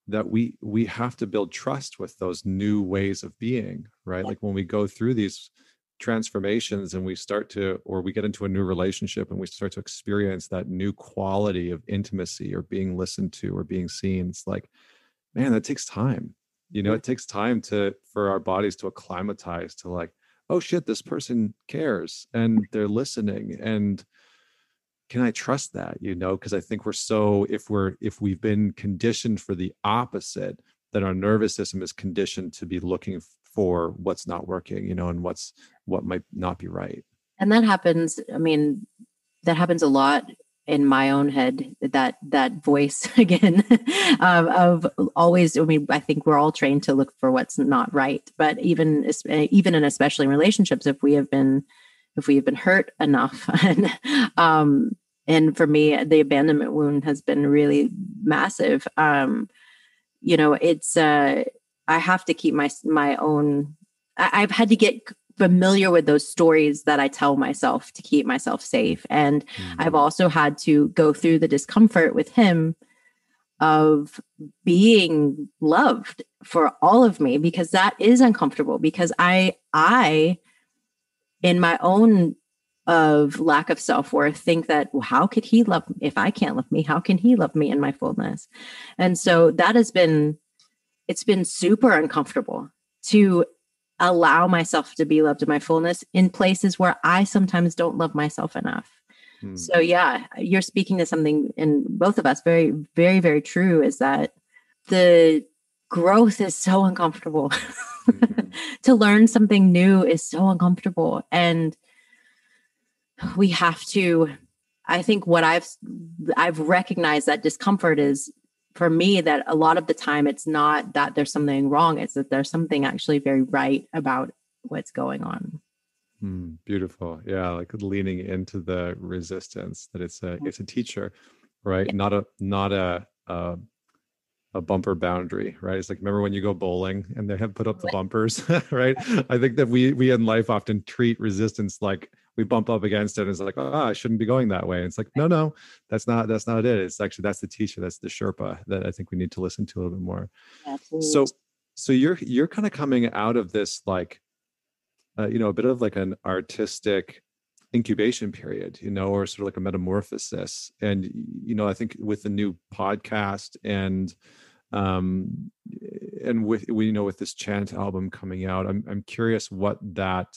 that we we have to build trust with those new ways of being right? Like when we go through these transformations and we start to or we get into a new relationship and we start to experience that new quality of intimacy or being listened to or being seen it's like man that takes time. You know it takes time to for our bodies to acclimatize to like oh shit this person cares and they're listening and can i trust that you know? Because i think we're so if we're if we've been conditioned for the opposite then our nervous system is conditioned to be looking for what's not working you know and what's what might not be right. And that happens i mean that happens a lot in my own head that that voice again of, of always i mean i think we're all trained to look for what's not right but even even and especially in relationships if we have been if we have been hurt enough and um and for me the abandonment wound has been really massive um you know it's uh I have to keep my my own. I've had to get familiar with those stories that I tell myself to keep myself safe, and mm-hmm. I've also had to go through the discomfort with him of being loved for all of me because that is uncomfortable because I I in my own of lack of self-worth think that well, how could he love me if I can't love me how can he love me in my fullness and so that has been it's been super uncomfortable to allow myself to be loved in my fullness in places where I sometimes don't love myself enough. Hmm. So yeah, you're speaking to something in both of us very very very true is that the growth is so uncomfortable. Mm-hmm. to learn something new is so uncomfortable and we have to I think what I've I've recognized that discomfort is for me that a lot of the time it's not that there's something wrong it's that there's something actually very right about what's going on mm, beautiful yeah like leaning into the resistance that it's a it's a teacher right yeah. not a not a, a a bumper boundary, right? It's like remember when you go bowling and they have put up the bumpers, right? I think that we we in life often treat resistance like we bump up against it and it's like oh i shouldn't be going that way. And it's like no no that's not that's not it. It's actually that's the teacher that's the sherpa that i think we need to listen to a little bit more. Absolutely. so so you're you're kind of coming out of this like uh, you know a bit of like an artistic incubation period you know or sort of like a metamorphosis. And you know i think with the new podcast and um and with we you know with this chant album coming out i'm i'm curious what that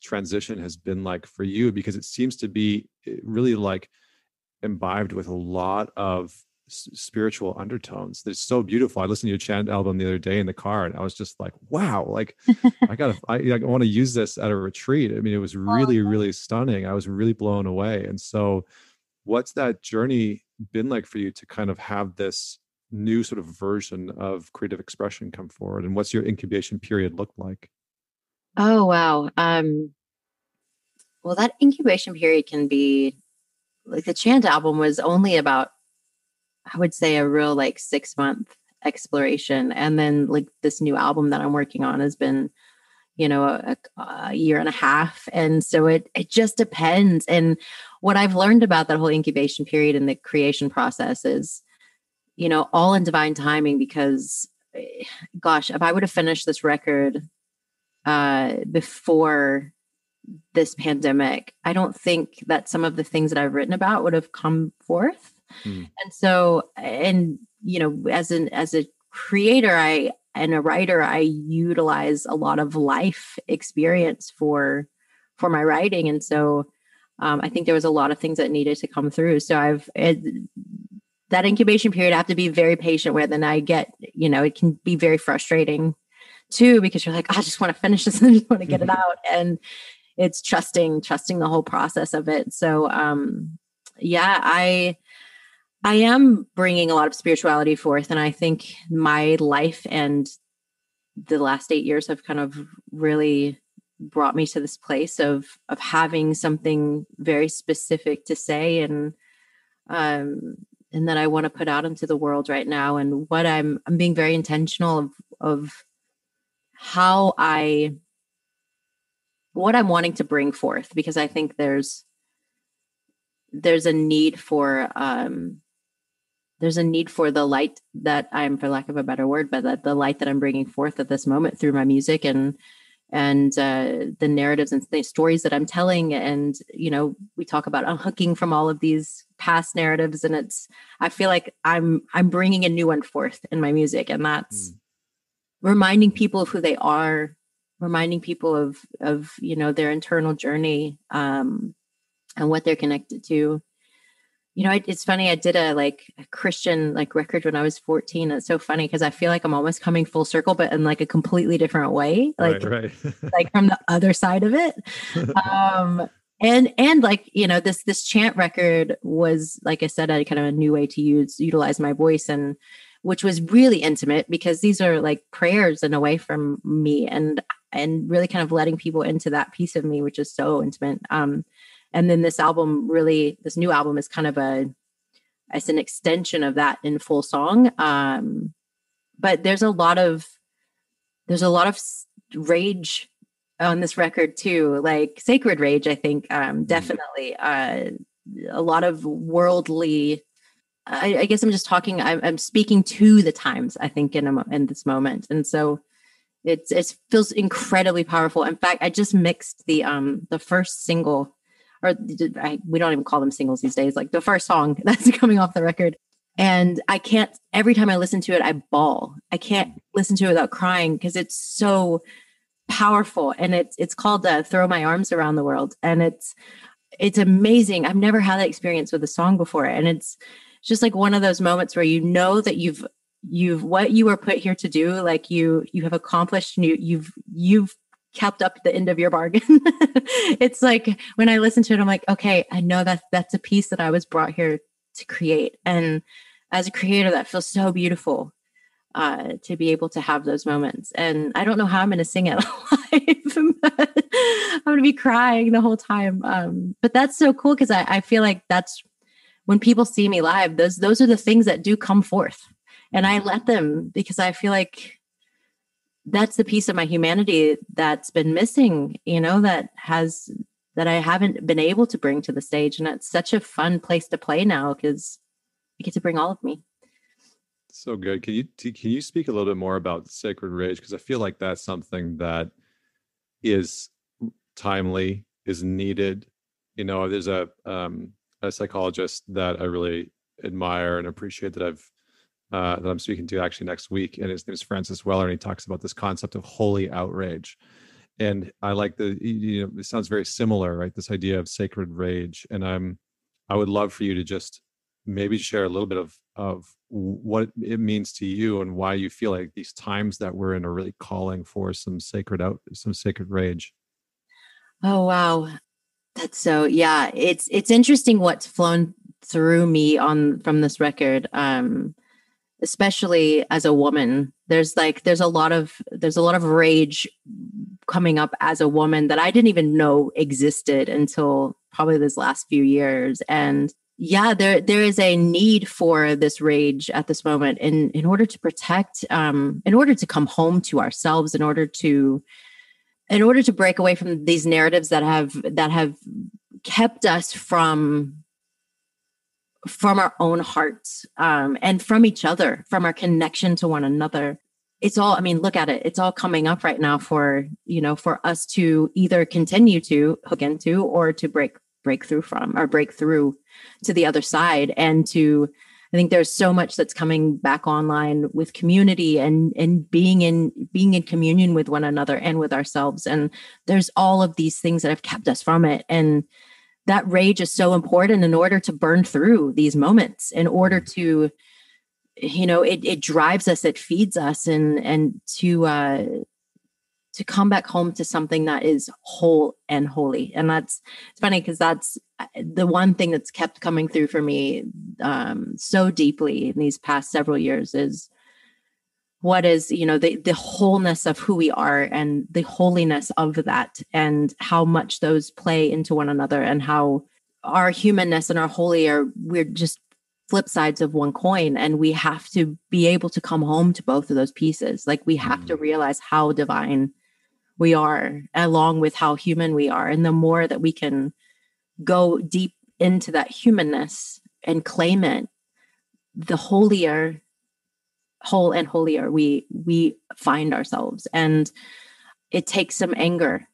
transition has been like for you because it seems to be eh, really like imbibed with a lot of spiritual undertones that's so beautiful. I listened to your chant album the other day in the car and i was just like wow like i gotta i, I want to use this at a retreat. I mean it was oh, really really stunning. I was really blown away. And so what's that journey been like for you to kind of have this new sort of version of creative expression come forward? And what's your incubation period look like Oh, wow. Um, well, that incubation period can be like the Chant album was only about, I would say, a real like six month exploration. And then, like, this new album that I'm working on has been, you know, a, a year and a half. And so it, it just depends. And what I've learned about that whole incubation period and the creation process is, you know, all in divine timing because eh, gosh, if I would have finished this record uh, before this pandemic, I don't think that some of the things that I've written about would have come forth. Mm. And so, and you know, as an as a creator, I and a writer, I utilize a lot of life experience for for my writing, and so um, I think there was a lot of things that needed to come through. So I've it, that incubation period. I have to be very patient with, and I get, you know, it can be very frustrating too because you're like i just want to finish this and I just want to get it out and it's trusting trusting the whole process of it. So um yeah i i am bringing a lot of spirituality forth and i think my life and the last 8 years have kind of really brought me to this place of of having something very specific to say and um and that I want to put out into the world right now and what I'm I'm being very intentional of of how I what I'm wanting to bring forth because I think there's there's a need for um there's a need for the light that I'm for lack of a better word but that the light that I'm bringing forth at this moment through my music and and uh, the narratives and the stories that I'm telling. And, you know, we talk about unhooking from all of these past narratives. And it's, I feel like I'm, I'm bringing a new one forth in my music. And that's mm. Reminding people of who they are, reminding people of, of, you know, their internal journey um, and what they're connected to you know, it's funny. I did a like a Christian like record when I was 14. It's so funny because I feel like I'm almost coming full circle, but in like a completely different way. Like, right, right. like from the other side of it. Um, and and like you know, this this chant record was like I said, a kind of a new way to use utilize my voice and which was really intimate because these are like prayers in a way from me and and really kind of letting people into that piece of me, which is so intimate. Um, and then this album really this new album is kind of a it's an extension of that in full song um but there's a lot of there's a lot of rage on this record too like sacred rage i think um mm-hmm. definitely uh a lot of worldly I, I guess i'm just talking I'm, I'm, speaking to the times i think in a, in this moment and so it's it feels incredibly powerful in fact i just mixed the um the first single or I, we don't even call them singles these days, like the first song that's coming off the record. And I can't, every time I listen to it, I bawl. I can't listen to it without crying because it's so powerful. And it's, it's called uh, Throw My Arms Around the World. And it's, it's amazing. I've never had that experience with a song before. And it's just like one of those moments where you know that you've, you've, what you were put here to do, like you, you have accomplished and you, you've, you've kept up the end of your bargain. it's like when I listen to it, I'm like, okay, I know that that's a piece that I was brought here to create. And as a creator, that feels so beautiful uh, to be able to have those moments. And I don't know how I'm going to sing it live. I'm going to be crying the whole time. Um, but that's so cool because I, I feel like that's when people see me live, those those are the things that do come forth. And I let them because I feel like that's the piece of my humanity that's been missing you know that has that i haven't been able to bring to the stage. And it's such a fun place to play now because i get to bring all of me. So good. Can you can you speak a little bit more about sacred rage because i feel like that's something that is timely is needed. You know there's a um a psychologist that i really admire and appreciate that i've uh, that I'm speaking to actually next week, and his name is Francis Weller, and he talks about this concept of holy outrage. And I like the you know it sounds very similar, right? This idea of sacred rage, and I'm I would love for you to just maybe share a little bit of of what it means to you and why you feel like these times that we're in are really calling for some sacred out some sacred rage. Oh wow. That's so yeah, it's it's interesting what's flown through me on from this record. Um especially as a woman there's like there's a lot of there's a lot of rage coming up as a woman that i didn't even know existed until probably this last few years and yeah there there is a need for this rage at this moment in in order to protect um in order to come home to ourselves in order to in order to break away from these narratives that have that have kept us from from our own hearts um, and from each other, from our connection to one another. It's all, I mean, look at it. It's all coming up right now for, you know, for us to either continue to hook into or to break, break through from or break through to the other side and to, I think there's so much that's coming back online with community and and being in being in communion with one another and with ourselves. And there's all of these things that have kept us from it. And that rage is so important in order to burn through these moments in order mm-hmm. to you know it, it drives us it feeds us and and to uh to come back home to something that is whole and holy and that's it's funny because that's uh, the one thing that's kept coming through for me um so deeply in these past several years is what is you know the the wholeness of who we are and the holiness of that and how much those play into one another and how our humanness and our holy are we're just flip sides of one coin and we have to be able to come home to both of those pieces like we have mm-hmm. to realize how divine we are along with how human we are. And the more that we can go deep into that humanness and claim it the holier whole and holier we we find ourselves. And it takes some anger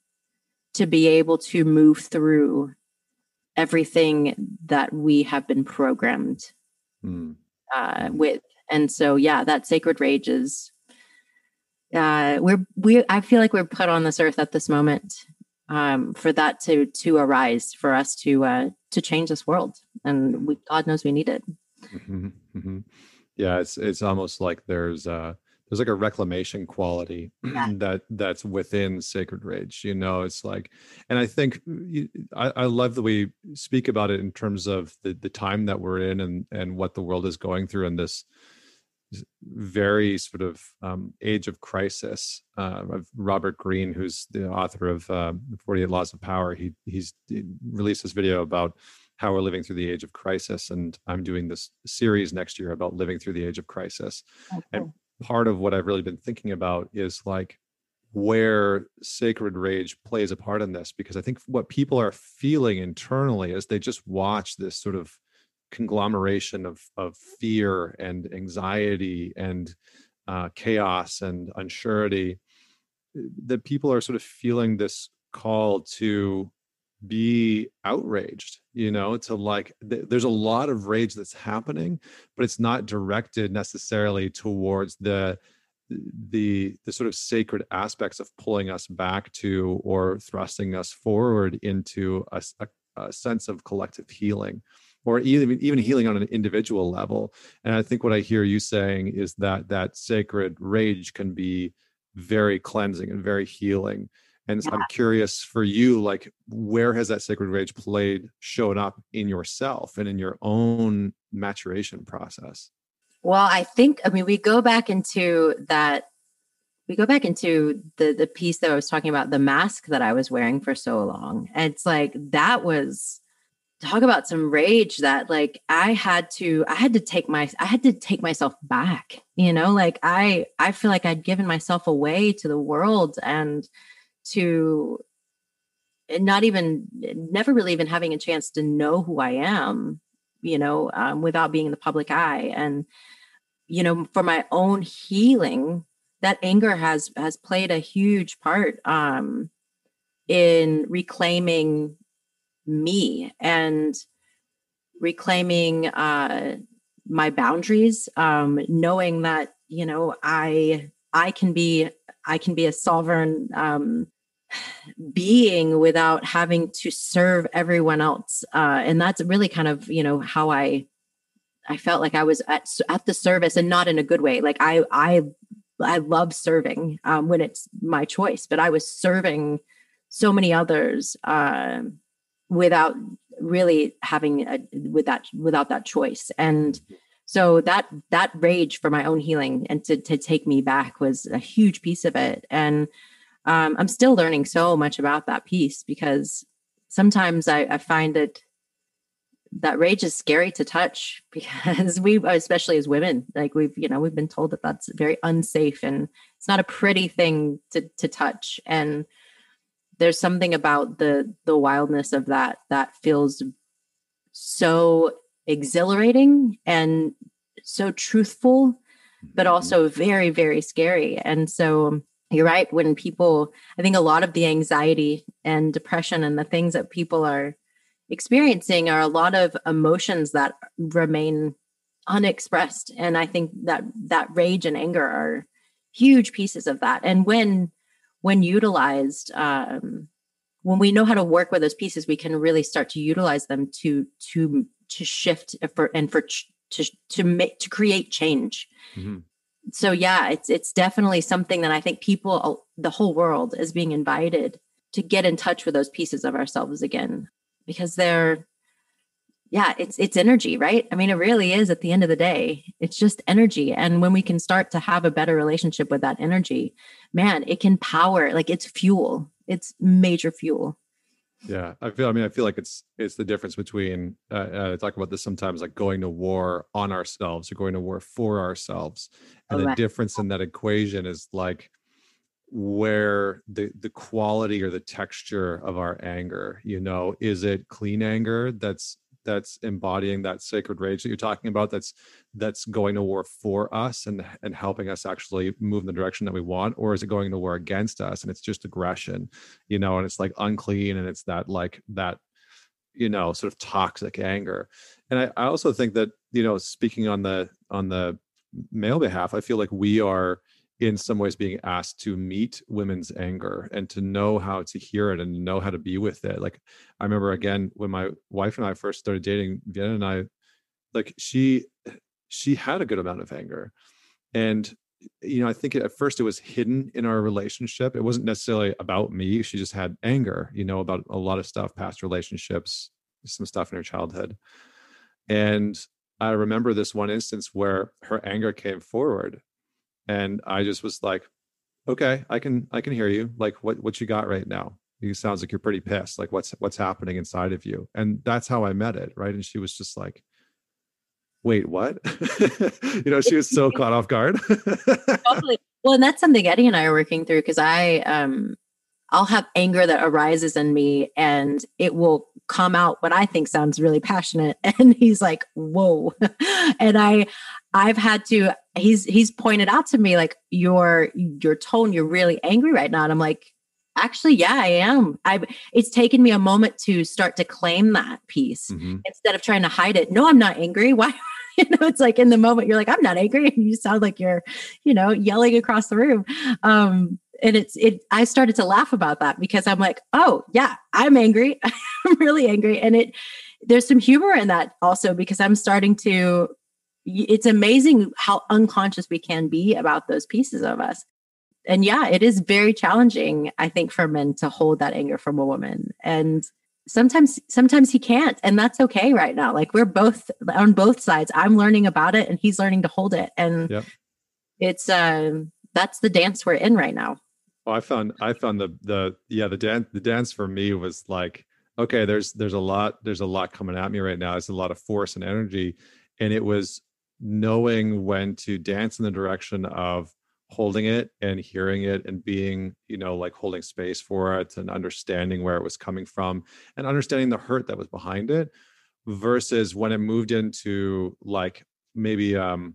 to be able to move through everything that we have been programmed mm. uh, with. And so yeah that sacred rage is uh, we're we i feel like we're put on this earth at this moment um, for that to to arise for us to uh, to change this world and we, god knows we need it mm-hmm, mm-hmm. yeah it's it's almost like there's uh there's like a reclamation quality yeah. that that's within sacred rage you know it's like and i think I, I love the way you speak about it in terms of the the time that we're in and and what the world is going through in this very sort of um, age of crisis uh, of Robert Greene, who's the author of uh, 48 Laws of Power. He he's he released this video about how we're living through the age of crisis, and I'm doing this series next year about living through the age of crisis. Okay. And part of what I've really been thinking about is like where sacred rage plays a part in this, because I think what people are feeling internally as they just watch this sort of conglomeration of of fear and anxiety and uh, chaos and unsurety that people are sort of feeling this call to be outraged you know to like th- there's a lot of rage that's happening but it's not directed necessarily towards the the the sort of sacred aspects of pulling us back to or thrusting us forward into a, a, a sense of collective healing or even even healing on an individual level. And i think what i hear you saying is that that sacred rage can be very cleansing and very healing. And yeah. i'm curious for you like where has that sacred rage played shown up in yourself and in your own maturation process? Well i think i mean we go back into that we go back into the the piece that i was talking about the mask that i was wearing for so long. And it's like that was talk about some rage that like i had to i had to take my i had to take myself back you know? Like i i feel like i'd given myself away to the world and to not even never really even having a chance to know who i am you know um, without being in the public eye. And you know for my own healing that anger has has played a huge part um in reclaiming me and reclaiming uh, my boundaries, um, knowing that you know I I can be I can be a sovereign um, being without having to serve everyone else, uh, and that's really kind of you know how I I felt like I was at at the service and not in a good way. Like I I I love serving um, when it's my choice, but I was serving so many others. Um, without really having a, with that without that choice. And so that that rage for my own healing and to, to take me back was a huge piece of it. And um, i'm still learning so much about that piece because sometimes I, I find that that rage is scary to touch because we especially as women like we've you know we've been told that that's very unsafe and it's not a pretty thing to to touch. And there's something about the the wildness of that that feels so exhilarating and so truthful but mm-hmm. also very very scary. And so you're right when people i think a lot of the anxiety and depression and the things that people are experiencing are a lot of emotions that remain unexpressed. And i think that that rage and anger are huge pieces of that. And when when utilized um, when we know how to work with those pieces we can really start to utilize them to to to shift for and for ch- to to make to create change mm-hmm. so yeah it's it's definitely something that i think people the whole world is being invited to get in touch with those pieces of ourselves again because they're yeah it's it's energy right? I mean it really is at the end of the day. It's just energy. And when we can start to have a better relationship with that energy man it can power like it's fuel. It's major fuel. Yeah i feel i mean i feel like it's it's the difference between uh, uh, i talk about this sometimes like going to war on ourselves or going to war for ourselves. And the difference in that equation is like where the the quality or the texture of our anger you know? Is it clean anger that's that's embodying that sacred rage that you're talking about that's that's going to war for us and and helping us actually move in the direction that we want? Or is it going to war against us and it's just aggression you know and it's like unclean and it's that like that you know sort of toxic anger? And I, I also think that you know speaking on the on the male behalf i feel like we are in some ways being asked to meet women's anger and to know how to hear it and know how to be with it. Like I remember again when my wife and I first started dating, Vienna and I, like she she had a good amount of anger. And you know, I think at first it was hidden in our relationship. It wasn't necessarily about me. She just had anger, you know, about a lot of stuff, past relationships, some stuff in her childhood. And I remember this one instance where her anger came forward and i just was like okay i can i can hear you. Like what what you got right now? It sounds like you're pretty pissed. Like what's what's happening inside of you? And that's how i met it right? And she was just like wait what? You know she was so caught off guard. Totally. well and that's something eddie and i are working through because i um i'll have anger that arises in me and it will come out what i think sounds really passionate and he's like whoa and i I've had to he's he's pointed out to me like your your tone you're really angry right now and I'm like actually yeah I am. I it's taken me a moment to start to claim that piece mm-hmm. instead of trying to hide it. No, I'm not angry. Why you know it's like in the moment you're like I'm not angry and you sound like you're you know yelling across the room. Um and it's it I started to laugh about that because I'm like, "Oh, yeah, I'm angry. I'm really angry." And it there's some humor in that also because I'm starting to it's amazing how unconscious we can be about those pieces of us. And yeah, it is very challenging, I think, for men to hold that anger from a woman. And sometimes sometimes he can't and that's okay right now like we're both on both sides i'm learning about it and he's learning to hold it and yep. it's um that's the dance we're in right now well i found i found the the yeah the dance the dance for me was like okay there's there's a lot there's a lot coming at me right now. There's a lot of force and energy. And it was knowing when to dance in the direction of holding it and hearing it and being you know like holding space for it and understanding where it was coming from and understanding the hurt that was behind it versus when it moved into like maybe um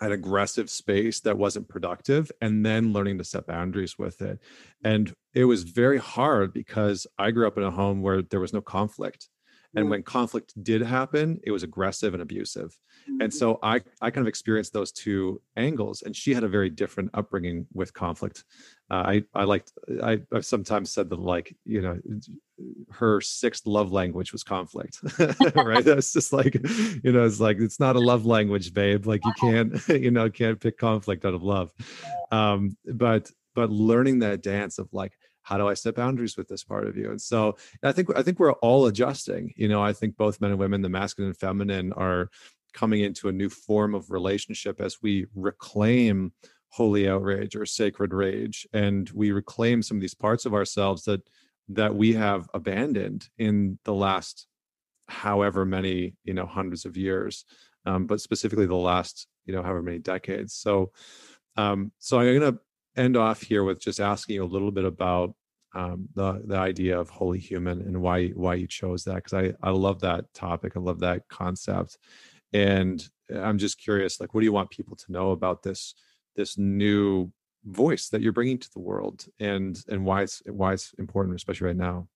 an aggressive space that wasn't productive and then learning to set boundaries with it. And it was very hard because i grew up in a home where there was no conflict and when conflict did happen it was aggressive and abusive. And mm-hmm. so i i kind of experienced those two angles and she had a very different upbringing with conflict. Uh, i i liked I, i've sometimes said that like you know her sixth love language was conflict right? That's just like you know it's like it's not a love language babe. Like you can't you know can't pick conflict out of love. Um but but learning that dance of like how do i set boundaries with this part of you? And so i think i think we're all adjusting you know? I think both men and women the masculine and feminine are coming into a new form of relationship as we reclaim holy outrage or sacred rage and we reclaim some of these parts of ourselves that that we have abandoned in the last however many you know hundreds of years um, but specifically the last you know however many decades. So um, so i'm going to end off here with just asking you a little bit about um, the the idea of holy human and why why you chose that because I I love that topic. I love that concept, and I'm just curious, like, what do you want people to know about this this new voice that you're bringing to the world, and and why it's why it's important, especially right now.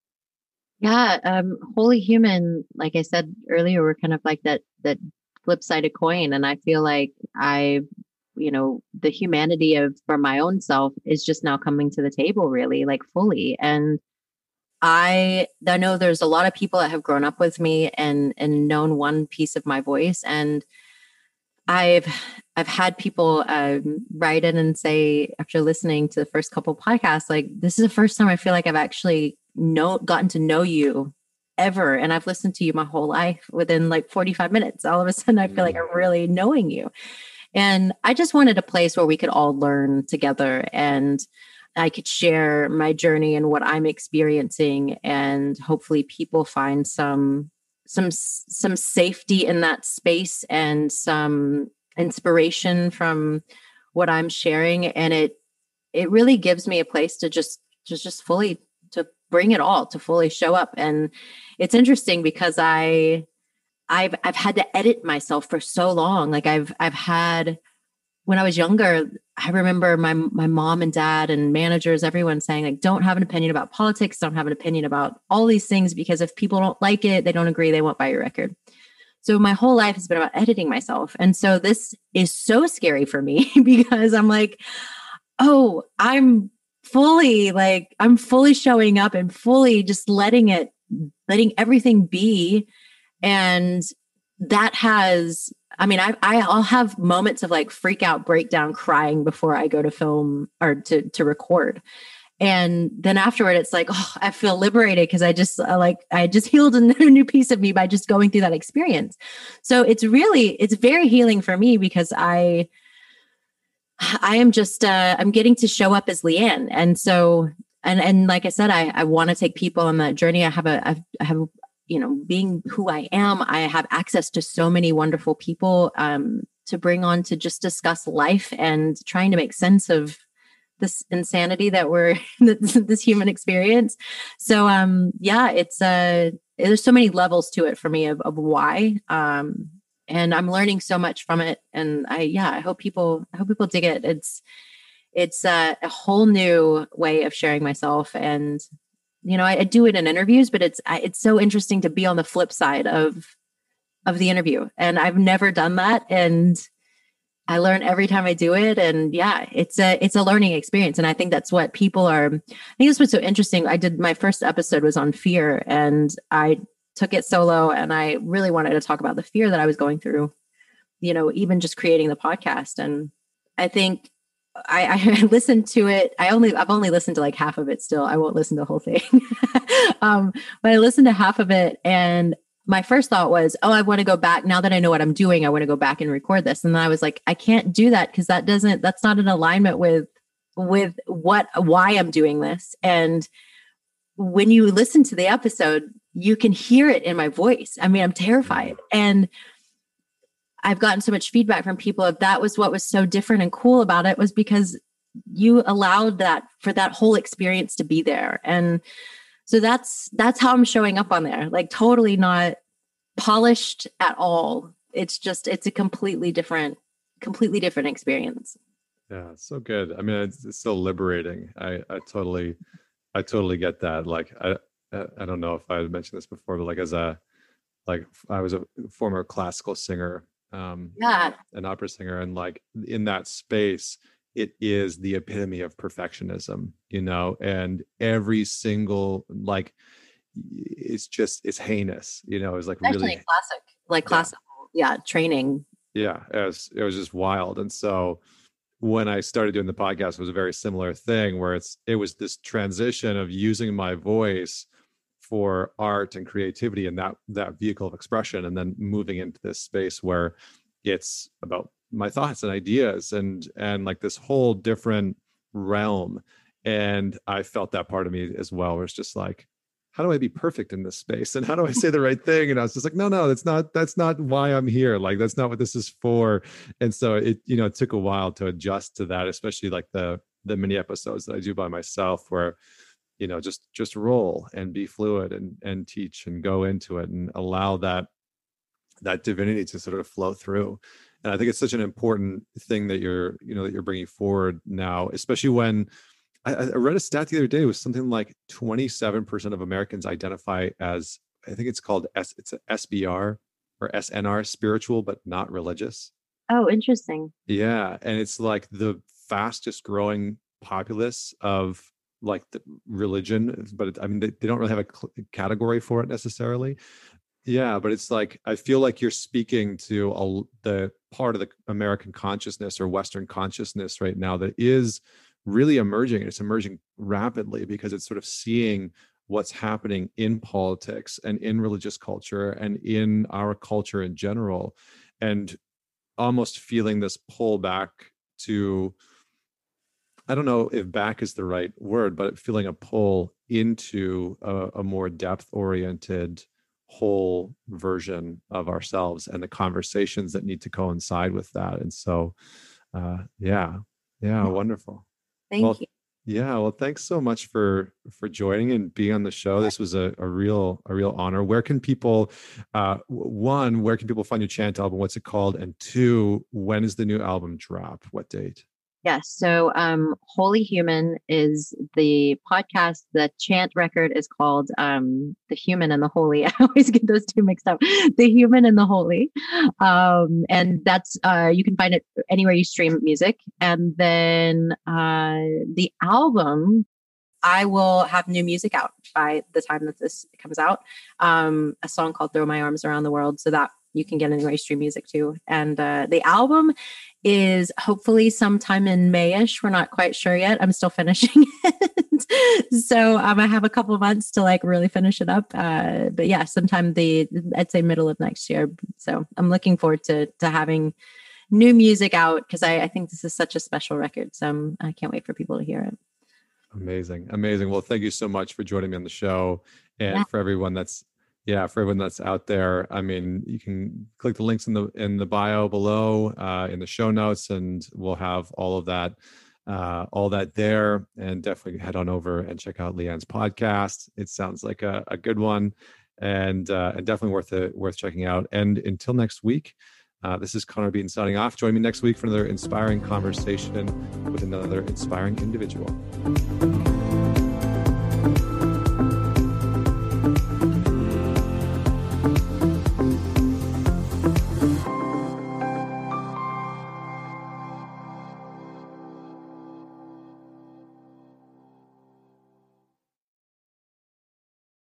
Yeah, um, holy human. Like I said earlier, we're kind of like that that flip side of coin, and I feel like I you know the humanity of for my own self is just now coming to the table really like fully. And i i know there's a lot of people that have grown up with me and and known one piece of my voice. And i've i've had people um, write in and say after listening to the first couple podcasts like this is the first time i feel like i've actually know gotten to know you ever. And i've listened to you my whole life within like 45 minutes. All of a sudden i feel like i'm mm. really knowing you and I just wanted a place where we could all learn together. And I could share my journey and what I'm experiencing and hopefully people find some some some safety in that space and some inspiration from what I'm sharing and it it really gives me a place to just just just fully to bring it all to fully show up and it's interesting because I I've I've had to edit myself for so long like I've I've had when I was younger I remember my my mom and dad and managers everyone saying like don't have an opinion about politics don't have an opinion about all these things because if people don't like it they don't agree they won't buy your record so my whole life has been about editing myself. And so this is so scary for me because I'm like, oh, I'm fully like, I'm fully showing up and fully just letting it, letting everything be. And that has, I mean, I, I'll have moments of like freak out, breakdown, crying before I go to film or to, to record. And then afterward it's like oh i feel liberated because i just like i just healed a new piece of me by just going through that experience. So it's really it's very healing for me because i i am just uh i'm getting to show up as LeAnn. And so and and like i said i i want to take people on that journey. I have a i have you know being who i am i have access to so many wonderful people um to bring on to just discuss life and trying to make sense of this insanity that we're this human experience. So um yeah it's uh there's so many levels to it for me of, of why um and i'm learning so much from it. And i yeah i hope people i hope people dig it. It's it's uh, a whole new way of sharing myself and you know I, I do it in interviews but it's I, it's so interesting to be on the flip side of of the interview and i've never done that and I learn every time I do it. And yeah, it's a it's a learning experience. And I think that's what people are I think this was so interesting. I did my first episode was on fear and I took it solo and I really wanted to talk about the fear that I was going through, you know, even just creating the podcast. And I think I, I listened to it. I only I've only listened to like half of it still. I won't listen to the whole thing. um, but I listened to half of it and my first thought was, oh, I want to go back now that I know what I'm doing. I want to go back and record this. And then I was like, I can't do that because that doesn't, that's not in alignment with, with what, why I'm doing this. And when you listen to the episode, you can hear it in my voice. I mean, I'm terrified. And I've gotten so much feedback from people of that was what was so different and cool about it was because you allowed that for that whole experience to be there. And so that's that's how i'm showing up on there like totally not polished at all. It's just it's a completely different completely different experience. Yeah so good. I mean it's, it's so liberating. I i totally i totally get that. Like i i don't know if i mentioned this before but like as a like i was a former classical singer um yeah an opera singer and like in that space it is the epitome of perfectionism you know and every single like it's just it's heinous you know it's like Especially really classic like classical yeah. yeah training yeah it was it was just wild and so when i started doing the podcast it was a very similar thing where it's it was this transition of using my voice for art and creativity and that that vehicle of expression and then moving into this space where it's about my thoughts and ideas and and like this whole different realm. And i felt that part of me as well where it's just like how do i be perfect in this space? And how do i say the right thing? And i was just like no no that's not that's not why i'm here. Like that's not what this is for. And so it you know it took a while to adjust to that especially like the the mini episodes that i do by myself where you know just just roll and be fluid and and teach and go into it and allow that that divinity to sort of flow through. And i think it's such an important thing that you're you know that you're bringing forward now especially when I, I read a stat the other day was something like 27% of americans identify as i think it's called S, it's a sbr or snr spiritual but not religious. Oh interesting. Yeah and it's like the fastest growing populace of like religion but i mean they, they don't really have a cl- category for it necessarily yeah, but it's like I feel like you're speaking to a, the part of the American consciousness or Western consciousness right now that is really emerging. It's emerging rapidly because it's sort of seeing what's happening in politics and in religious culture and in our culture in general, and almost feeling this pull back to I don't know if back is the right word, but feeling a pull into a, a more depth oriented whole version of ourselves and the conversations that need to coincide with that. And so, uh, yeah, yeah, wonderful. Thank well, you. Yeah, well, thanks so much for for joining and being on the show. This was a, a real a real honor. Where can people, uh, one, where can people find your chant album? What's it called? And two, when is the new album drop? What date? Yes. So, um, Holy Human is the podcast. The chant record is called um, The Human and the Holy. I always get those two mixed up. The Human and the Holy. Um, and that's, uh, you can find it anywhere you stream music. And then uh, the album, I will have new music out by the time that this comes out. Um, a song called Throw My Arms Around the World. So that you can get anywhere you stream music too. And uh, the album is hopefully sometime in Mayish. We're not quite sure yet. I'm still finishing it. so um, I have a couple months to like really finish it up. Uh, but yeah, sometime the I'd say middle of next year. So I'm looking forward to to having new music out because I, I think this is such a special record. So I'm, I can't wait for people to hear it. Amazing. Amazing. Well, thank you so much for joining me on the show and yeah. for everyone that's yeah for everyone that's out there i mean you can click the links in the in the bio below uh, in the show notes and we'll have all of that uh, all that there and definitely head on over and check out LeAnn's podcast it sounds like a, a good one and uh, and definitely worth it worth checking out and until next week uh, this is Connor Beaton signing off. Join me next week for another inspiring conversation with another inspiring individual.